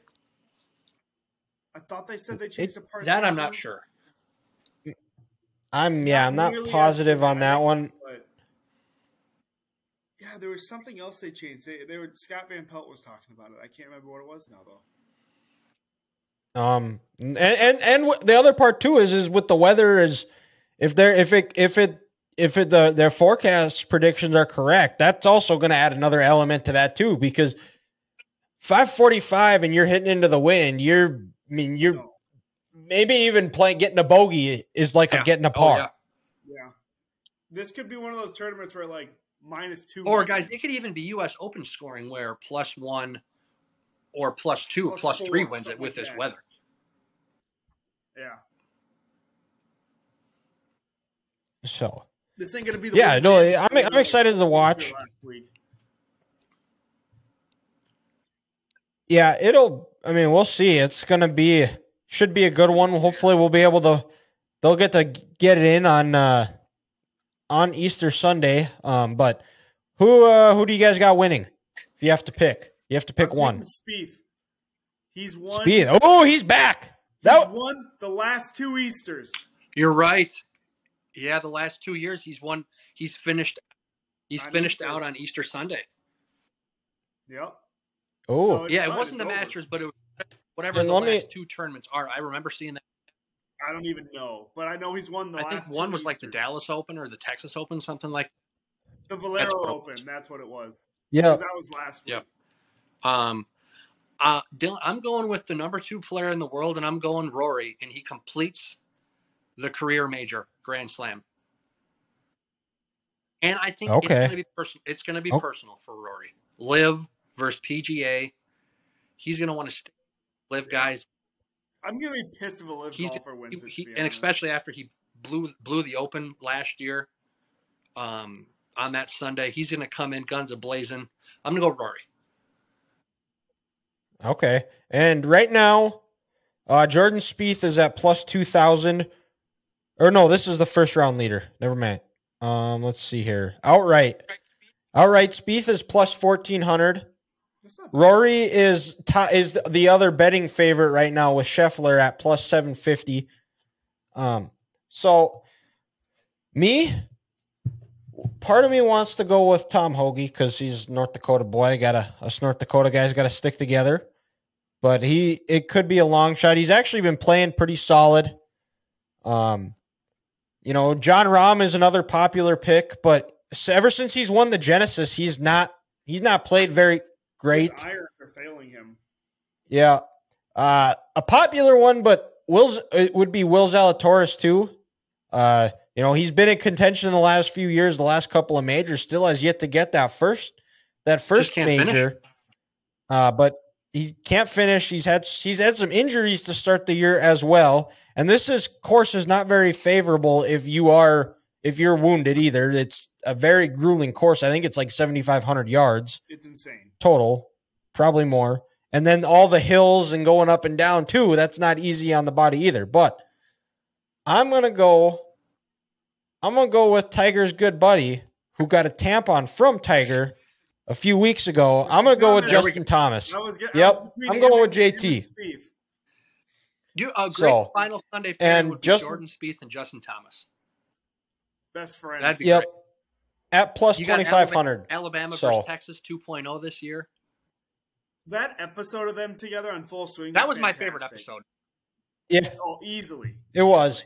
I thought they said they changed the par. That three I'm not too, sure. I'm yeah, I'm not positive on that one. Yeah, there was something else they changed. They, they were Scott Van Pelt was talking about it. I can't remember what it was now though. Um, and and and the other part too is is with the weather is if they're if it if it if it the their forecast predictions are correct, that's also going to add another element to that too because 545 and you're hitting into the wind, you're I mean you're No. Maybe even playing getting a bogey is like Yeah. a getting a Oh, par. yeah. Yeah, this could be one of those tournaments where like minus two. Or guys, it could even be U.S. Open scoring where plus one or plus two, Plus plus four, three wins it with like this that. weather. Yeah, So this ain't gonna be the Yeah, no, I'm- I'm excited to watch. yeah, it'll. I mean, we'll see. It's gonna be should be a good one. Hopefully, we'll be able to. They'll get to get it in on uh, on Easter Sunday. Um, but who uh, who do you guys got winning? If you have to pick, you have to pick I'm one. Spieth. He's won. Speed. Oh, he's back. He's That won the last two Easters. You're right. Yeah, the last two years he's won. He's finished. He's On finished Easter. out on Easter Sunday. Yep. oh So it's Yeah, it wasn't It's the over. Masters, but it was whatever And the let me- last two tournaments are. I remember seeing that. I don't even know, but I know he's won the I last. think one two was like the Dallas Open or the Texas Open, something like. the Valero That's Open. That's what it was. Yeah, That was last week. Yep. Um, uh, Dylan, I'm going with the number two player in the world, and I'm going Rory, and he completes the career major Grand Slam. And I think it's Okay. going to be personal. It's going to be Oh. personal for Rory. Live versus PGA. He's going to want to stay. Live guys. I'm gonna be pissed if a live He's golfer he, wins it. he- to be and honest. especially after he blew blew the Open last year. Um, on that Sunday, he's going to come in guns a blazing. I'm going to go Rory. Okay. And right now, uh, Jordan Spieth is at plus two thousand. Or no, this is the first round leader. Never mind. Um, let's see here. Outright. Outright, Spieth is plus fourteen hundred. Rory is to, is the- the other betting favorite right now with Scheffler at plus seven fifty. Um, so me, part of me wants to go with Tom Hoge because he's North Dakota boy. Got a us North Dakota guys got to stick together. But he, it could be a long shot. He's actually been playing pretty solid. Um, you know, Jon Rahm is another popular pick, but ever since he's won the Genesis, he's not he's not played very great. His irons are failing him. Yeah. Uh, a popular one, but Will's it would be Will Zalatoris too. Uh, you know, he's been in contention in the last few years, the last couple of majors, still has yet to get that first that first major. Uh, but he can't finish. He's had he's had some injuries to start the year as well. And this is course is not very favorable if you are if you're wounded either. It's a very grueling course. I think it's like 7,500 yards It's insane. total, probably more. And then all the hills and going up and down too. That's not easy on the body either. But I'm gonna go. I'm gonna go with Tiger's good buddy, who got a tampon from Tiger a few weeks ago. I'm gonna go with Justin Thomas. Get, yep. I'm going with JT. Spieth. You a great So, final Sunday pairing and would Justin- Jordan Spieth and Justin Thomas. Best friends. That'd be Yep. great. At plus You got 2,500. Alabama So- versus Texas 2.0 this year. that episode of them together on full swing that was my favorite episode. Yeah, Oh, easily. it was.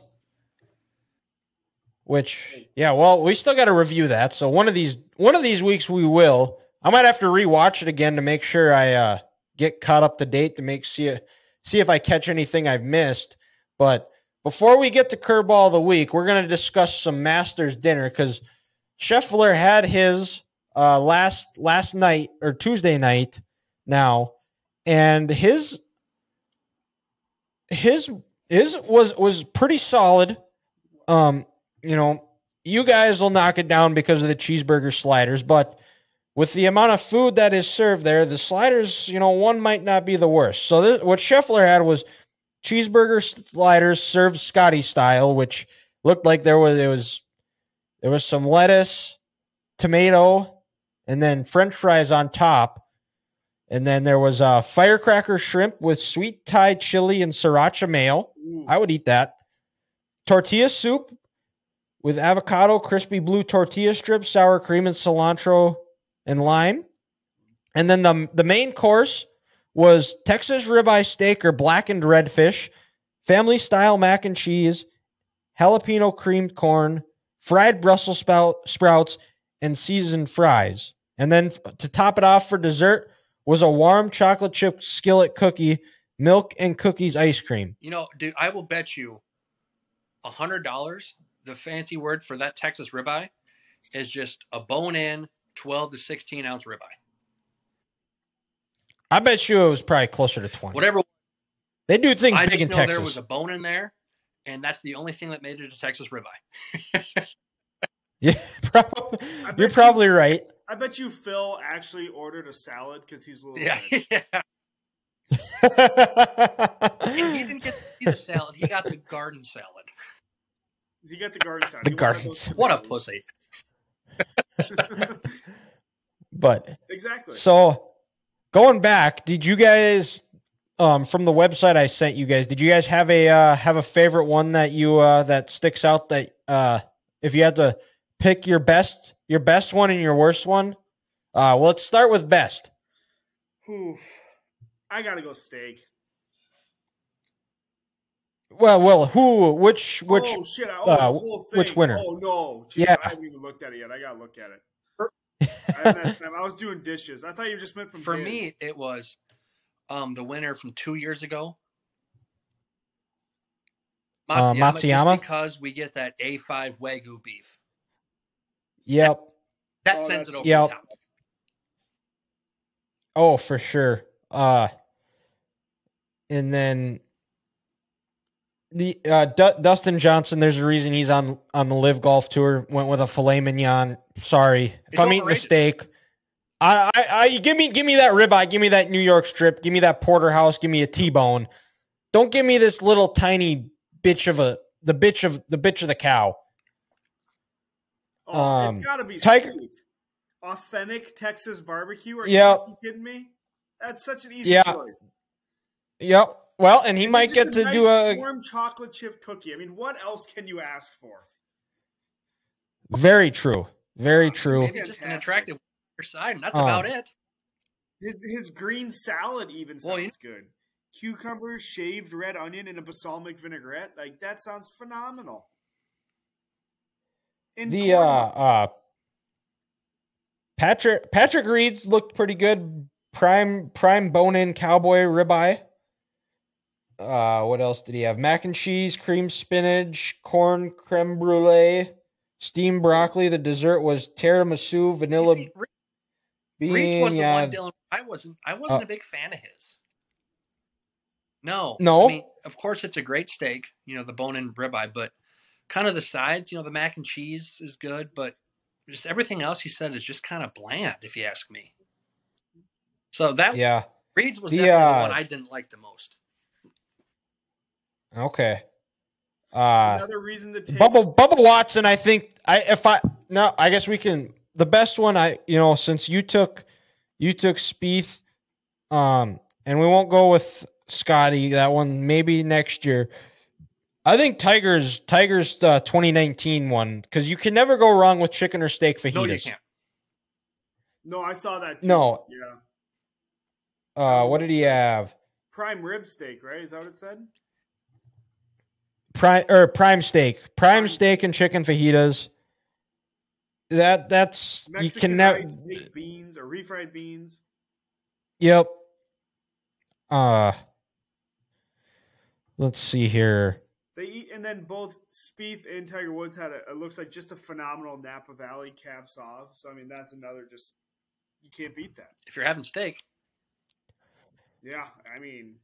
Which, yeah, well, we still got to review that. So one of these, one of these weeks we will. I might have to rewatch it again to make sure I uh, get caught up to date to make see see if I catch anything I've missed. But before we get to curveball of the week, we're going to discuss some Masters dinner because Scheffler had his uh, last last night or Tuesday night now, and his his his was was pretty solid. Um, you know, you guys will knock it down because of the cheeseburger sliders, but with the amount of food that is served there, the sliders, you know, one might not be the worst. So this, what Scheffler had was cheeseburger sliders served Scottie style, which looked like there was it was there was some lettuce, tomato, and then French fries on top. And then there was a firecracker shrimp with sweet Thai chili and sriracha mayo. Ooh. I would eat that. Tortilla soup with avocado, crispy blue tortilla strips, sour cream, and cilantro and lime. And then the the main course was Texas ribeye steak or blackened redfish, family style mac and cheese, jalapeno creamed corn, fried Brussels spout, sprouts, and seasoned fries. And then to top it off for dessert was a warm chocolate chip skillet cookie, milk and cookies ice cream. You know, dude, I will bet you a hundred dollars. The fancy word for that Texas ribeye is just a bone-in, twelve to sixteen ounce ribeye. I bet you it was probably closer to 20. Whatever. They do things I big just in know Texas. there was a bone in there, and that's the only thing that made it a Texas ribeye. Yeah, probably, you're you- probably right. I bet you Phil actually ordered a salad because he's a little. yeah, yeah. He didn't get the salad; he got the garden salad. He got the garden salad. The He garden those What a pussy! but exactly. so going back, did you guys um from the website I sent you guys, did you guys have a uh have a favorite one that you uh that sticks out that uh if you had to pick your best your best one and your worst one? Uh well let's start with best. Oof. I gotta go steak. Well well who which which oh shit! Oh, uh, the whole thing. which winner? Oh no! Jeez, Yeah. I haven't even looked at it yet. I gotta look at it. I, haven't had time. I was doing dishes. I thought you just meant from For his. me, it was um, the winner from two years ago. Uh, Matsuyama, just Matsuyama? because we get that A5 Wagyu beef. Yep. That Oh, sends it over Yep. the top. Oh, for sure. Uh and then the uh Du- Dustin Johnson, there's a reason he's on on the Live Golf Tour. Went with a filet mignon. Sorry if It's I'm eating a steak. I, I, I give me give me that ribeye, give me that New York strip, give me that porterhouse, give me a T-bone. Don't give me this little tiny bitch of a the bitch of the bitch of the cow. Oh, Um, it's gotta be Tiger- Steve. Authentic Texas barbecue? Are Yep. you fucking kidding me? That's such an easy Yeah. choice. Yep. Well, and he And might just get to nice do a warm chocolate chip cookie. I mean, what else can you ask for? very true. Very true. Just an attractive side, and that's Um, about it. His his green salad even Well, sounds you- good. Cucumber, shaved red onion, and a balsamic vinaigrette. Like that sounds phenomenal. And the uh corn- uh Patrick Patrick Reed's looked pretty good. Prime prime bone in cowboy ribeye. Uh what else did he have? Mac and cheese, cream spinach, corn creme brulee, steamed broccoli. The dessert was tiramisu, You vanilla see, Re- bean. Reach was the yeah. one, Dylan. I wasn't. I wasn't Uh, a big fan of his. No, No? I mean, of course, it's a great steak. You know, the bone-in ribeye, but kind of the sides. You know, the mac and cheese is good, but just everything else you said is just kind of bland, if you ask me. So that Yeah. Reed's was The, definitely the uh, one I didn't like the most. Okay. Uh Another reason to take Bubba Bubba Watson, I think I if I no, I guess we can the best one I you know, since you took you took Spieth, um, and we won't go with Scottie, that one maybe next year. I think Tigers Tigers uh, 2019 one because you can never go wrong with chicken or steak fajitas. No, you can't. No, I saw that. Too. No. Yeah. Uh, what did he have? Prime rib steak, right? Is that what it said? Prime or prime steak, prime Prime steak and chicken fajitas. That that's you can never. baked beans, or refried beans. Yep. Uh, let's see here. They eat, and then both Spieth and Tiger Woods had a. It looks like just a phenomenal Napa Valley caps off. So I mean, that's another just you can't beat that. If you're having steak, Yeah, I mean.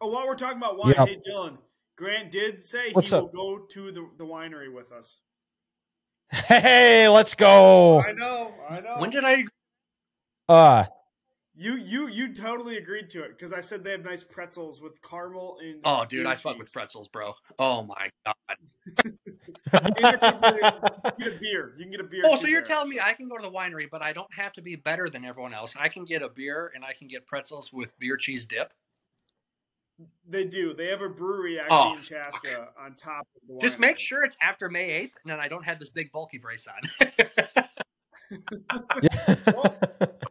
Oh, while we're talking about wine, Yep. hey Dylan, Grant did say What's he up? will go to the, the winery with us. Hey, let's go. I know, I know. when did I? Uh, you you you totally agreed to it because I said they have nice pretzels with caramel and Oh, dude, blue I fuck with pretzels, bro. Oh my god. And there comes with a- you get a beer. You can get a beer. Oh, so you're there, telling me I can go to the winery, but I don't have to be better than everyone else. I can get a beer and I can get pretzels with beer cheese dip. They do. They have a brewery actually Oh, in Chaska on top of the. Just make sure it's after May 8th and then I don't have this big bulky brace on.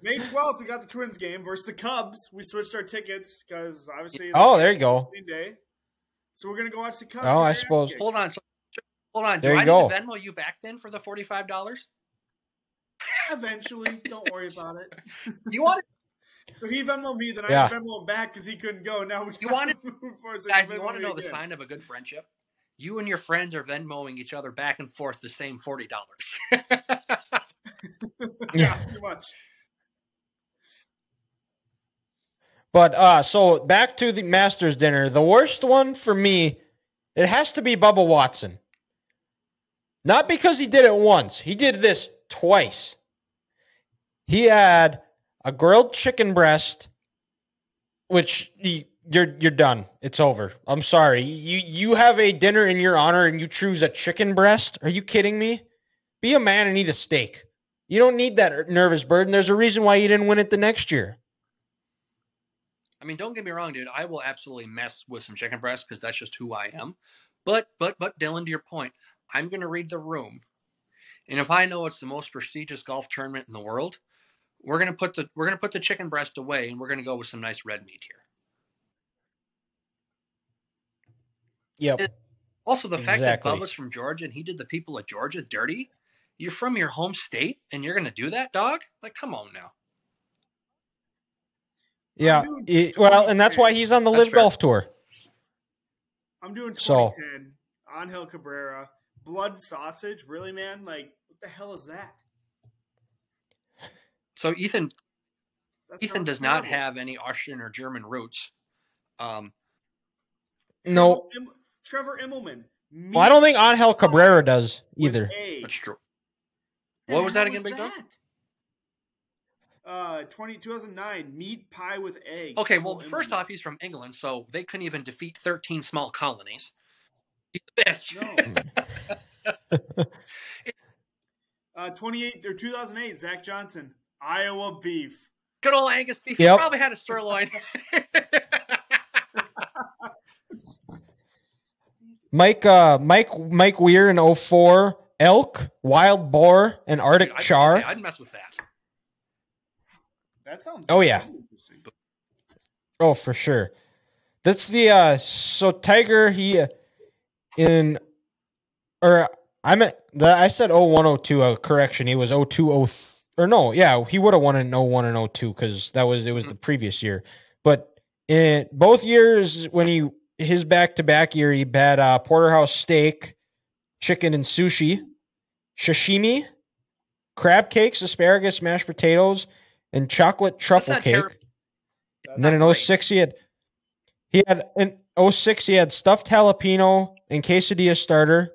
May twelfth, we got the Twins game versus the Cubs. We switched our tickets because obviously. oh, there you go. Green Day. So we're gonna go watch the Cubs. Oh, I suppose- hold on. So, hold on. Do There you I go. need to Venmo you back then for the $45? Eventually, don't worry about it. You want So he Venmo me, then I Yeah. Venmo him back because he couldn't go. Now we You gotta wanted- move forward, so guys, you want to know the again. sign of a good friendship? You and your friends are Venmoing each other back and forth the same $40. yeah, pretty much. But uh, so back to the Masters dinner. The worst one for me, it has to be Bubba Watson. Not because he did it once. He did this twice. He had a grilled chicken breast, which you're you're done. It's over. I'm sorry. You you have a dinner in your honor and you choose a chicken breast? Are you kidding me? Be a man and eat a steak. You don't need that nervous burden. There's a reason why you didn't win it the next year. I mean, don't get me wrong, dude. I will absolutely mess with some chicken breast because that's just who I am. But, but, but, Dylan, to your point, I'm going to read the room, and if I know it's the most prestigious golf tournament in the world, we're going to put the we're going to put the chicken breast away, and we're going to go with some nice red meat here. Yep. Also, the fact Exactly. that Bubba's from Georgia and he did the people of Georgia dirty. You're from your home state, and you're going to do that, dog? Like, come on now. Yeah. it- well, and that's why he's on the That's Live fair. Golf Tour. I'm doing So- 2010. Angel Cabrera, blood sausage. Really, man? Like, what the hell is that? So Ethan That Ethan sounds does not have any Austrian or German roots. Um, No. Trevor, Im- Trevor Immelman. Well, I don't think Angel Cabrera does either. A. that's true. The What was that hell again, Big Dog? that? Uh, 20, 2009, meat pie with egg. Okay, well, Trevor first Immelman. off, he's from England, so they couldn't even defeat 13 small colonies. He's a bitch. No. uh, 28 or 2008, Zach Johnson, Iowa beef. Good old Angus beef. Yep. He probably had a sirloin. Mike uh Mike Mike Weir in 04, elk, wild boar, and Arctic Dude, I'd, char. okay, I'd mess with that. That sounds. Oh, yeah. interesting. Oh, for sure. That's the uh so Tiger he uh, in or I meant the I said 0102 uh, correction. He was 02 or no, yeah, he would have won in 01 and 02 cuz that was it was the previous year. But in both years when he his back-to-back year he had uh porterhouse steak, chicken and sushi, sashimi, crab cakes, asparagus, mashed potatoes, and chocolate truffle cake. terrible. That's And then in 06, he had he had an 06, he had stuffed jalapeno and quesadilla starter,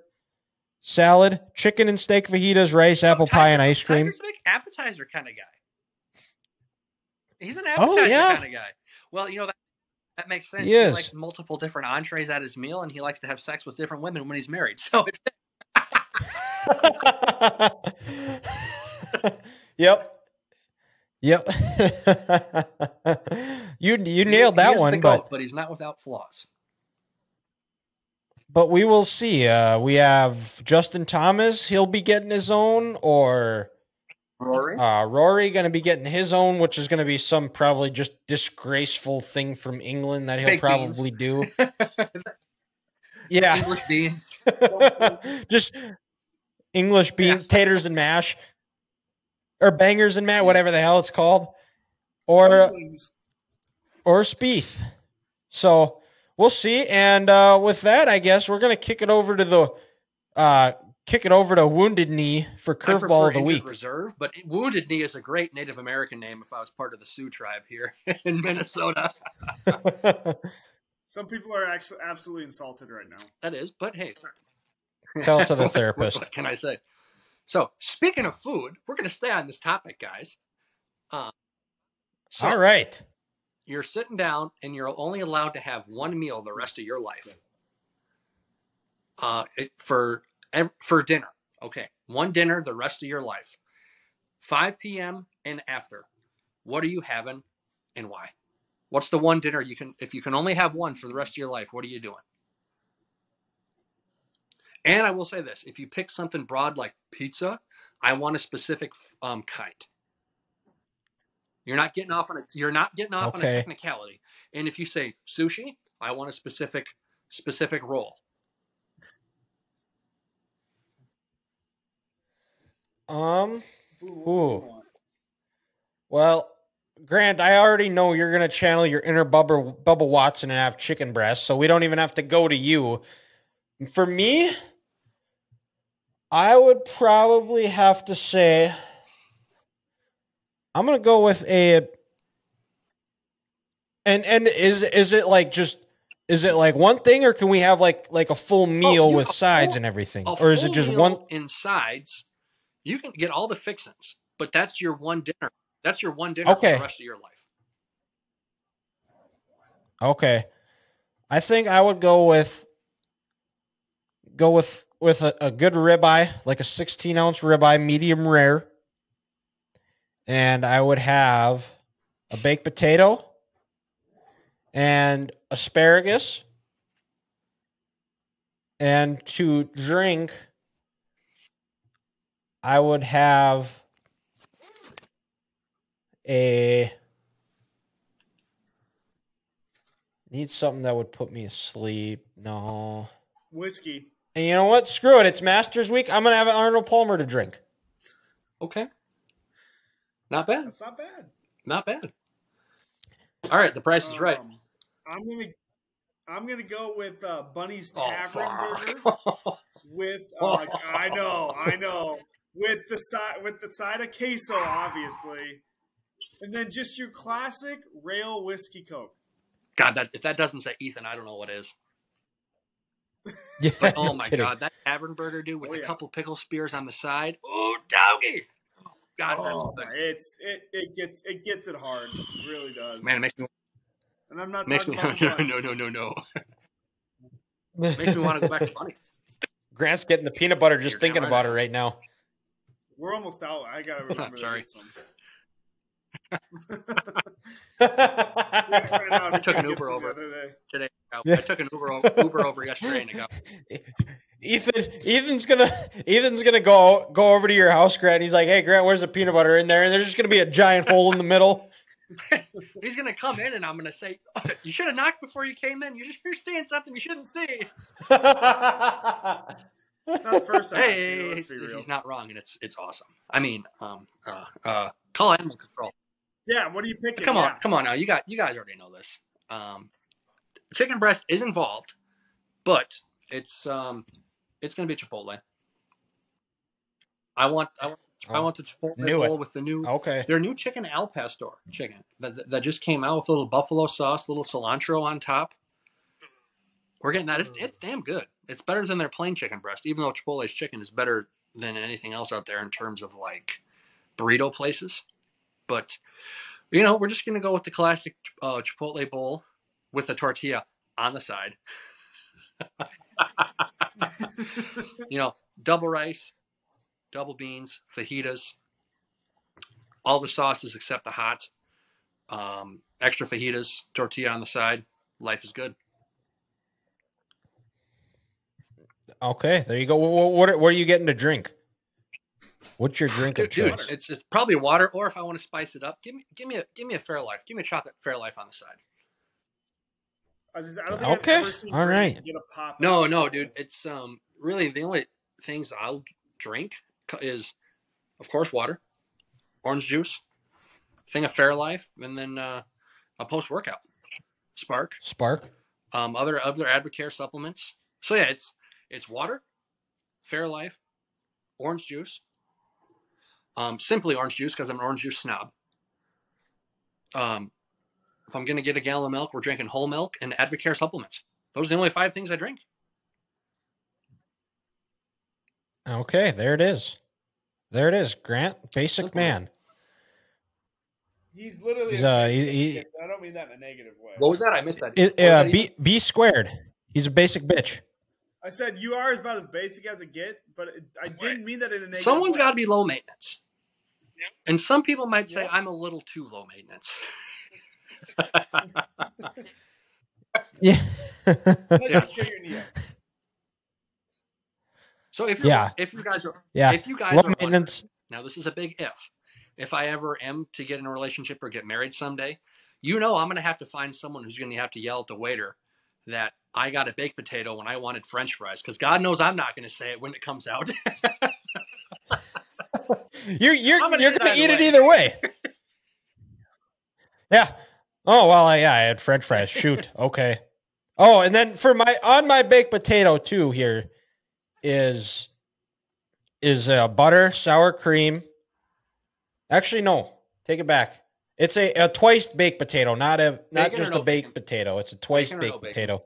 salad, chicken and steak fajitas, rice, apple pie, and ice cream. Tiger's a big appetizer kind of guy. He's an oh, appetizer Oh, yeah. kind of guy. Well, you know that that makes sense. He He, likes multiple different entrees at his meal, and he likes to have sex with different women when he's married. So it yep. Yep. you you he- nailed that one, but goat, but he's not without flaws. But we will see. Uh, we have Justin Thomas. He'll be getting his own, or Rory, uh, Rory going to be getting his own, which is going to be some probably just disgraceful thing from England that he'll Baked beans. probably do. Yeah, English beans. just English bean Yeah. taters and mash, or bangers and mash, whatever the hell it's called, or or Spieth. So we'll see. And uh, with that, I guess we're gonna kick it over to the uh, kick it over to Wounded Knee for curveball of the week. Reserve, but Wounded Knee is a great Native American name. If I was part of the Sioux tribe here in Minnesota, Some people are actually absolutely insulted right now. that is. But hey, Tell it to the What- what- therapist. What, can I say? So, speaking of food, we're going to stay on this topic, guys. Uh, so All right. You're sitting down and you're only allowed to have one meal the rest of your life. Uh, it, for for dinner, okay, one dinner the rest of your life. 5 p.m. and after. What are you having, and why? What's the one dinner you can? If you can only have one for the rest of your life, what are you doing? And I will say this: if you pick something broad like pizza, I want a specific um, kind. You're not getting off on a you're not getting off on a technicality. And if you say sushi, I want a specific specific role. Um. Ooh. Well, Grant, I already know you're gonna channel your inner Bubba Bubba Watson and have chicken breast, so we don't even have to go to you. For me, I would probably have to say I'm gonna go with a. And and is is it like just is it like one thing or can we have like like a full oh, meal Oh, with sides full- and everything, or is it just one? in sides? You can get all the fixings, but that's your one dinner. That's your one dinner for Okay. the rest of your life. Okay. I think I would go with go with with a, a good ribeye, like a 16 ounce ribeye, medium rare. And I would have a baked potato and asparagus. And to drink, I would have a Need something that would put me asleep. No. Whiskey. And you know what? Screw it. It's Masters Week. I'm gonna have an Arnold Palmer to drink. Okay. Not bad. That's not bad. Not bad. All right, the price is right. Um, I'm gonna I'm gonna go with uh, Bunny's Oh, Tavern Burger fuck. with uh, I know I know with the side with the side of queso obviously, and then just your classic rail whiskey coke. God, that if that doesn't say Ethan, I don't know what is. Yeah, But oh you're my kidding. god, that tavern burger dude with Oh, a yeah. couple pickle spears on the side. Oh, doggy! God, Oh, that's it's it it gets it gets it hard. It really does. man. It makes me and I'm not makes me talking want Kevin no no no no no. Makes me want to go back to funny. Grant's getting the peanut butter just You're thinking about right. it right now. We're almost out. I gotta remember. Sorry. To get some. I took an Uber over. the other. Today, I took an Uber over, Uber over yesterday and it got Ethan, Ethan's gonna, Ethan's gonna go go over to your house, Grant. And he's like, "Hey, Grant, where's the peanut butter in there?" And there's just gonna be a giant hole in the middle. He's gonna come in and I'm gonna say, "You should have knocked before you came in. You're just you're seeing something you shouldn't see." Not the first time I've seen it, Hey, he's, he's not wrong, and it's it's awesome. I mean, um, uh, uh, call animal control. Yeah, what are you picking? Come on, Yeah. come on now. You got you guys already know this. Um, chicken breast is involved, but it's um, it's gonna be Chipotle. I want I want I Oh, want the Chipotle it. bowl with the new okay. their new chicken al pastor chicken that, that just came out with a little buffalo sauce, little cilantro on top. We're getting that. It's, it's damn good. It's better than their plain chicken breast, even though Chipotle's chicken is better than anything else out there in terms of like burrito places. But you know, we're just gonna go with the classic uh, Chipotle bowl with a tortilla on the side. you know, double rice, double beans, fajitas, all the sauces except the hot, um, extra fajitas, tortilla on the side. Life is good. Okay, there you go. What, what, what are you getting to drink? What's your drink of choice? it's it's probably water, or if I want to spice it up, give me give me a give me a Fairlife, give me a chocolate Fairlife on the side. I, was just, I don't think Okay, I've ever seen all Grant right. get a pop. No, no, dude, it's um really the only things I'll drink is, of course, water, orange juice, thing of Fairlife, and then uh, a post workout, Spark, Spark. um, other other Advocare supplements. So yeah, it's it's water, Fairlife, orange juice, um, simply orange juice because I'm an orange juice snob. Um, if I'm gonna get a gallon of milk, we're drinking whole milk and Advocare supplements. Those are the only five things I drink. Okay, there it is. There it is. Grant, basic Simple. man. He's literally. He's, as uh, he- he- I don't mean that in a negative way. What was that? I missed that. It, What uh, that B even? B squared. He's a basic bitch. I said you are about as basic as it get, but it, I didn't mean that in a negative. Someone's way. got to be low maintenance. And some people might say Yeah. I'm a little too low maintenance. Yeah. Let's just get your knee up. So if you're, Yeah. if you guys are, yeah. if you guys Low are maintenance. now this is a big if. If I ever am to get in a relationship or get married someday, you know I'm going to have to find someone who's going to have to yell at the waiter that I got a baked potato when I wanted French fries because God knows I'm not going to say it when it comes out. You're you're gonna you're eat it gonna either eat it either way. yeah. Oh well, I, yeah, I had French fries. Shoot. Okay. Oh, and then for my on my baked potato too here is is uh, butter, sour cream. Actually, no. Take it back. It's a, a twice baked potato, not a not Bacon just no a baked bacon? potato. It's a twice Bacon or no baked potato.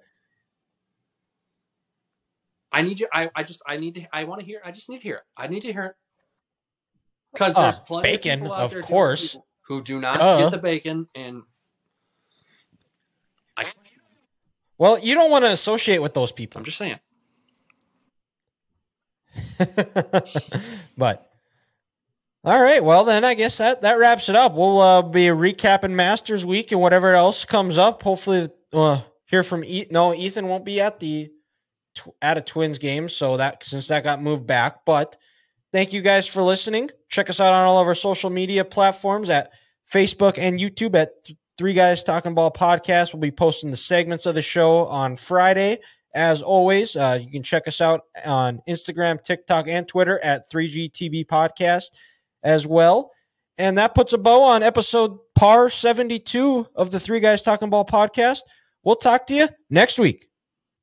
I need you. I, I just I need to. I want to hear. I just need to hear. it. I need to hear it because Uh, there's plenty bacon, of, of course. who do not Duh. get the bacon and. I, Well, you don't want to associate with those people. I'm just saying. but all right, well then I guess that that wraps it up. We'll uh, be recapping Masters Week and whatever else comes up. Hopefully, uh, hear from Ethan. No, Ethan won't be at the tw- at a Twins game, so that since that got moved back. But thank you guys for listening. Check us out on all of our social media platforms at Facebook and YouTube at Three Guys Talking Ball Podcast. We'll be posting the segments of the show on Friday. As always, uh, you can check us out on Instagram, TikTok, and Twitter at 3GTB Podcast as well. And that puts a bow on episode par 72 of the Three Guys Talking Ball podcast. We'll talk to you next week.